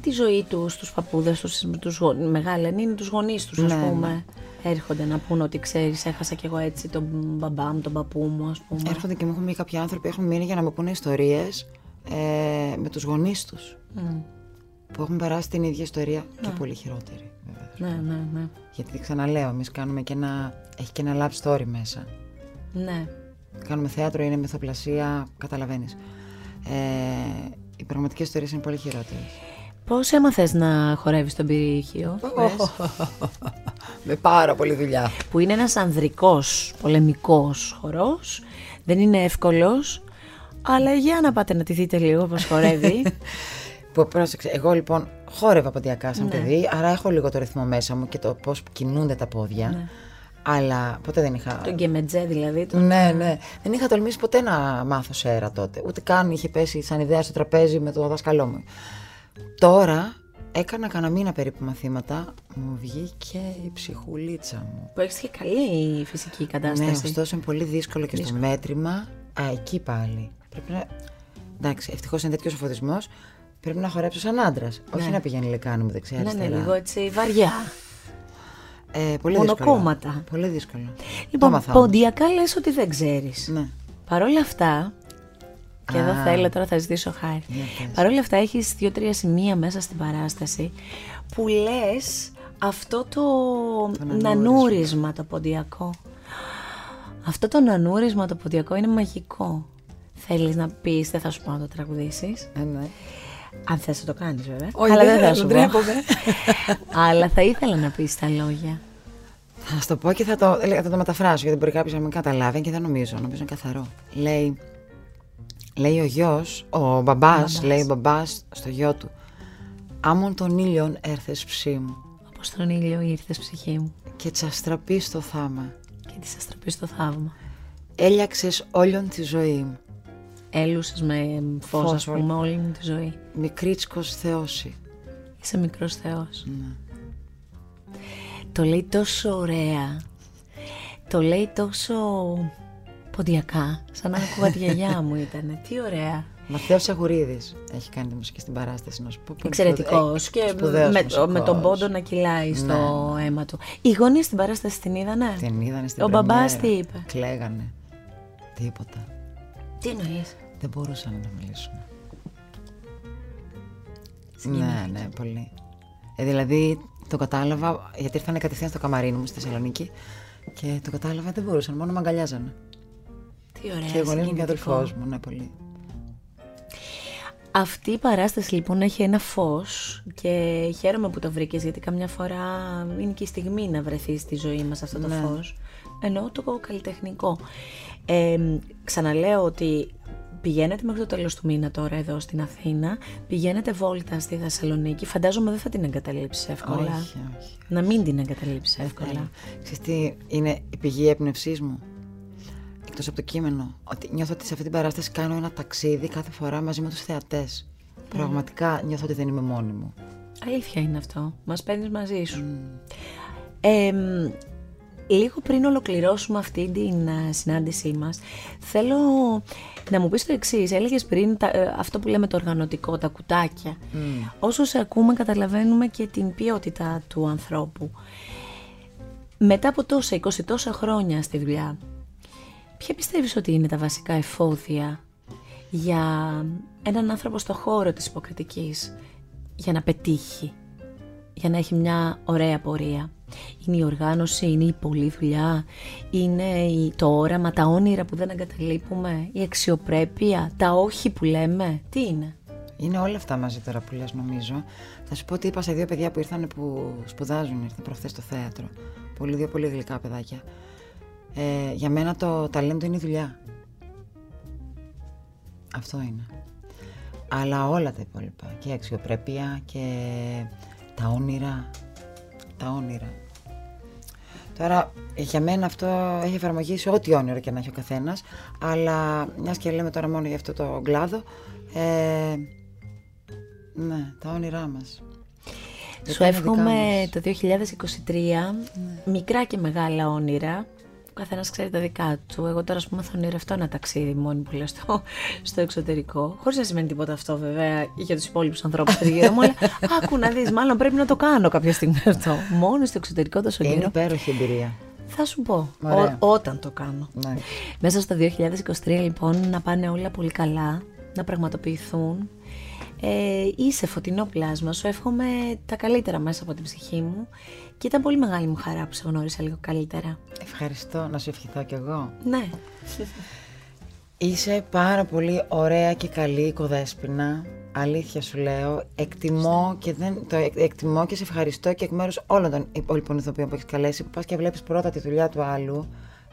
τη ζωή τους, τους παππούδες τους, τους γο- μεγάλα, αν είναι τους γονείς τους, ας Ναι, πούμε. Έρχονται να πούν ότι ξέρεις, έχασα κι εγώ έτσι τον μπαμπά μου, τον παππού μου, ας πούμε. Έρχονται και μου έχουν μείνει κάποιοι άνθρωποι, έχουν μείνει για να μου πούνε ιστορίες ε, με τους γονείς τους. Μμ. Που έχουν περάσει την ίδια ιστορία και πολύ χειρότερη. Βέβαια. Ναι, ναι, ναι. Γιατί ξαναλέω, εμείς κάνουμε και ένα. έχει και ένα love story μέσα. Ναι. Κάνουμε θέατρο, είναι μυθοπλασία, καταλαβαίνεις. Ε, οι πραγματικές ιστορίες είναι πολύ χειρότερες. Πώς έμαθες να χορεύεις τον πυρήχιο; Με πάρα πολύ δουλειά. που είναι ένας ανδρικός πολεμικός χορός, δεν είναι εύκολος, αλλά για να πάτε να τη δείτε λίγο πώς χορεύει. Που πρόσεξε, εγώ λοιπόν χόρευα ποντιακά σαν παιδί, άρα έχω λίγο το ρυθμό μέσα μου και το πώς κινούνται τα πόδια. Αλλά ποτέ δεν είχα. τον γκεμετζέ δηλαδή. Το... Ναι, ναι. Δεν είχα τολμήσει ποτέ να μάθω σέρα τότε. Ούτε καν είχε πέσει σαν ιδέα στο τραπέζι με το δάσκαλό μου. Τώρα έκανα κανένα μήνα περίπου μαθήματα. Μου βγήκε η ψυχουλίτσα μου. Που έχεις και καλή φυσική Ναι, κατάσταση. ωστόσο είναι πολύ δύσκολο και στο μέτρημα. Α, εκεί πάλι. Πρέπει να. Εντάξει, ευτυχώς είναι τέτοιος ο φωτισμός. Πρέπει να χορέψω σαν άντρας. Όχι να πηγαίνει λεκάνη μου δεξιά ναι, ναι, αριστερά. λίγο έτσι βαριά. Ε, πολύ Μονοκόμματα. δύσκολο. Πολύ δύσκολο. Το Λοιπόν, έμαθα όμως. ποντιακά λες ότι δεν ξέρεις. Ναι. Παρ' όλα αυτά, και εδώ Α. θέλω τώρα θα ζητήσω χάρη. Για πες. Παρ' όλα αυτά έχεις δύο-τρία σημεία μέσα στην παράσταση που λες αυτό το νανούρισμα το ποντιακό. Αυτό το νανούρισμα το ποντιακό είναι μαγικό. Θέλεις να πεις, δεν θα σου πω να το τραγουδήσεις. Ε, ναι. Αν θες να το κάνεις βέβαια. Όχι, Αλλά δεν δεν θα θέλω, σου πω. ντρέπομαι. Αλλά θα ήθελα να πεις τα λόγια. Θα σου το πω και θα το, ε, θα το μεταφράσω γιατί μπορεί κάποιος να μην καταλάβει και δεν νομίζω. Νομίζω είναι καθαρό. Λέει, λέει ο γιος, ο μπαμπάς, λέει ο μπαμπάς στο γιο του. Άμον τον ήλιον έρθες ψή μου Όπως τον ήλιο ήρθες ψυχή μου και τσαστραπεί στο θάμα. και της αστραπής το θαύμα. Έλιαξες όλον τη ζωή μου. Έλουσες με φως, Φως ας πούμε, όλη μου τη ζωή. Μικρίτσκος θεώσει. Είσαι μικρός θεός. Ναι. Το λέει τόσο ωραία. Το λέει τόσο ποντιακά. Σαν να ακούγα τη γιαγιά μου ήταν. Τι ωραία. Μαθαίος Αγουρίδης έχει κάνει τη μουσική στην παράσταση να σου πω. Πολύ Εξαιρετικός. σπουδαίο- Και σπουδαίος με, μουσικός. Ναι. με τον πόντο να κυλάει στο αίμα του. Οι γονείς στην παράσταση την είδανε; Την είδανε στην Ο μπαμπάς πρεμιέρα. τι είπε; Κλαίγανε. Τίποτα. Τι εννοείς; Δεν μπορούσαν να μιλήσουν. Ναι, ναι, πολύ. Ε, δηλαδή το κατάλαβα, γιατί ήρθαν κατευθείαν στο καμαρίνι μου στη Θεσσαλονίκη και το κατάλαβα δεν μπορούσαν, μόνο με αγκαλιάζανε. Τι ωραία. και οι γονείς μου και ο συγκινητικό. αδελφός μου, ναι, πολύ. Αυτή η παράσταση λοιπόν έχει ένα φως και χαίρομαι που το βρήκες γιατί καμιά φορά είναι και η στιγμή να βρεθεί στη ζωή μας αυτό το Ναι. φως. Εννοώ το καλλιτεχνικό. Ε, ξαναλέω ότι πηγαίνετε μέχρι το τέλος του μήνα τώρα εδώ στην Αθήνα, πηγαίνετε βόλτα στη Θεσσαλονίκη, φαντάζομαι δεν θα την εγκαταλείψεις εύκολα. Όχι, όχι. Να μην την εγκαταλείψεις εύκολα. Θέλω. Ξέρεις τι είναι η πηγή έμπνευσής μου; Εκτός από το κείμενο. Ότι νιώθω ότι σε αυτή την παράσταση κάνω ένα ταξίδι κάθε φορά μαζί με τους θεατές. Πραγματικά νιώθω ότι δεν είμαι μόνη μου. Αλήθεια είναι αυτό. Μας παίρνεις μαζί σου. Εμ, λίγο πριν ολοκληρώσουμε αυτή την α, συνάντησή μας, θέλω να μου πεις το εξής. Έλεγες πριν τα- ε, αυτό που λέμε το οργανωτικό, τα κουτάκια. Όσο σε ακούμε καταλαβαίνουμε και την ποιότητα του ανθρώπου. Μετά από τόσα, 20 τόσα χρόνια στη δουλειά, ποια πιστεύεις ότι είναι τα βασικά εφόδια για έναν άνθρωπο στο χώρο της υποκριτικής για να πετύχει, για να έχει μια ωραία πορεία; Είναι η οργάνωση, είναι η πολλή δουλειά, είναι η- το όραμα, τα όνειρα που δεν εγκαταλείπουμε, η αξιοπρέπεια, τα όχι που λέμε. Τι είναι; Είναι όλα αυτά μαζί τώρα που λες νομίζω. Θα σου πω ότι είπα σε δύο παιδιά που ήρθαν που σπουδάζουν, ήρθαν προχθές στο θέατρο. Πολύ, δύο πολύ γλυκά παιδάκια. Ε, για μένα το ταλέντο είναι η δουλειά. Αυτό είναι. Αλλά όλα τα υπόλοιπα. Και η αξιοπρέπεια και τα όνειρα. Τα όνειρα. Τώρα, για μένα αυτό έχει εφαρμογή σε ό,τι όνειρο και να έχει ο καθένας. Αλλά μιας και λέμε τώρα μόνο για αυτό το κλάδο. Ε, ναι, τα όνειρά μας. Σου εύχομαι το 2023 μικρά και μεγάλα όνειρα. Ο καθένας ξέρει τα δικά του. Εγώ τώρα, ας πούμε, θα ονειρευτώ ένα ταξίδι μόνη που λέω στο, στο εξωτερικό. Χωρίς να σημαίνει τίποτα αυτό, βέβαια, για τους υπόλοιπους ανθρώπους τριγύρω μου. Αλλά άκου να δεις, μάλλον πρέπει να το κάνω κάποια στιγμή αυτό. Μόνο στο εξωτερικό τόσο καιρό. Είναι υπέροχη εμπειρία. Θα σου πω. όταν το κάνω. Ναι. Μέσα στο 2023, λοιπόν, να πάνε όλα πολύ καλά, να πραγματοποιηθούν ε, είσαι φωτεινό πλάσμα, σου εύχομαι τα καλύτερα μέσα από την ψυχή μου και ήταν πολύ μεγάλη μου χαρά που σε γνώρισα λίγο καλύτερα. Ευχαριστώ, να σου ευχηθώ κι εγώ. Ναι. Είσαι πάρα πολύ ωραία και καλή οικοδέσποινα. Αλήθεια σου λέω. Εκτιμώ και, δεν, το εκτιμώ και σε ευχαριστώ και εκ μέρους όλων των υπόλοιπων ηθοποιών που έχεις καλέσει. Που πας και βλέπεις πρώτα τη δουλειά του άλλου.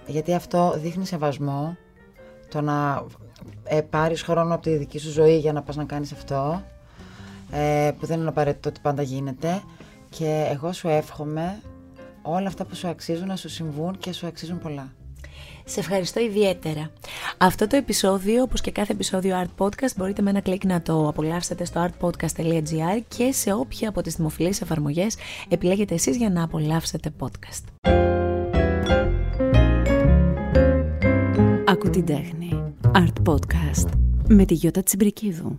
Γιατί αυτό δείχνει σεβασμό. Το να ε, πάρεις χρόνο από τη δική σου ζωή για να πας να κάνεις αυτό, ε, που δεν είναι απαραίτητο ότι πάντα γίνεται. Και εγώ σου εύχομαι όλα αυτά που σου αξίζουν να σου συμβούν και σου αξίζουν πολλά. Σε ευχαριστώ ιδιαίτερα. Αυτό το επεισόδιο, όπως και κάθε επεισόδιο Art Podcast, μπορείτε με ένα κλικ να το απολαύσετε στο artpodcast.gr και σε όποια από τις δημοφιλείς εφαρμογές επιλέγετε εσείς για να απολαύσετε podcast. Ακού την τέχνη. Art Podcast με τη Γιώτα Τσιμπρικίδου.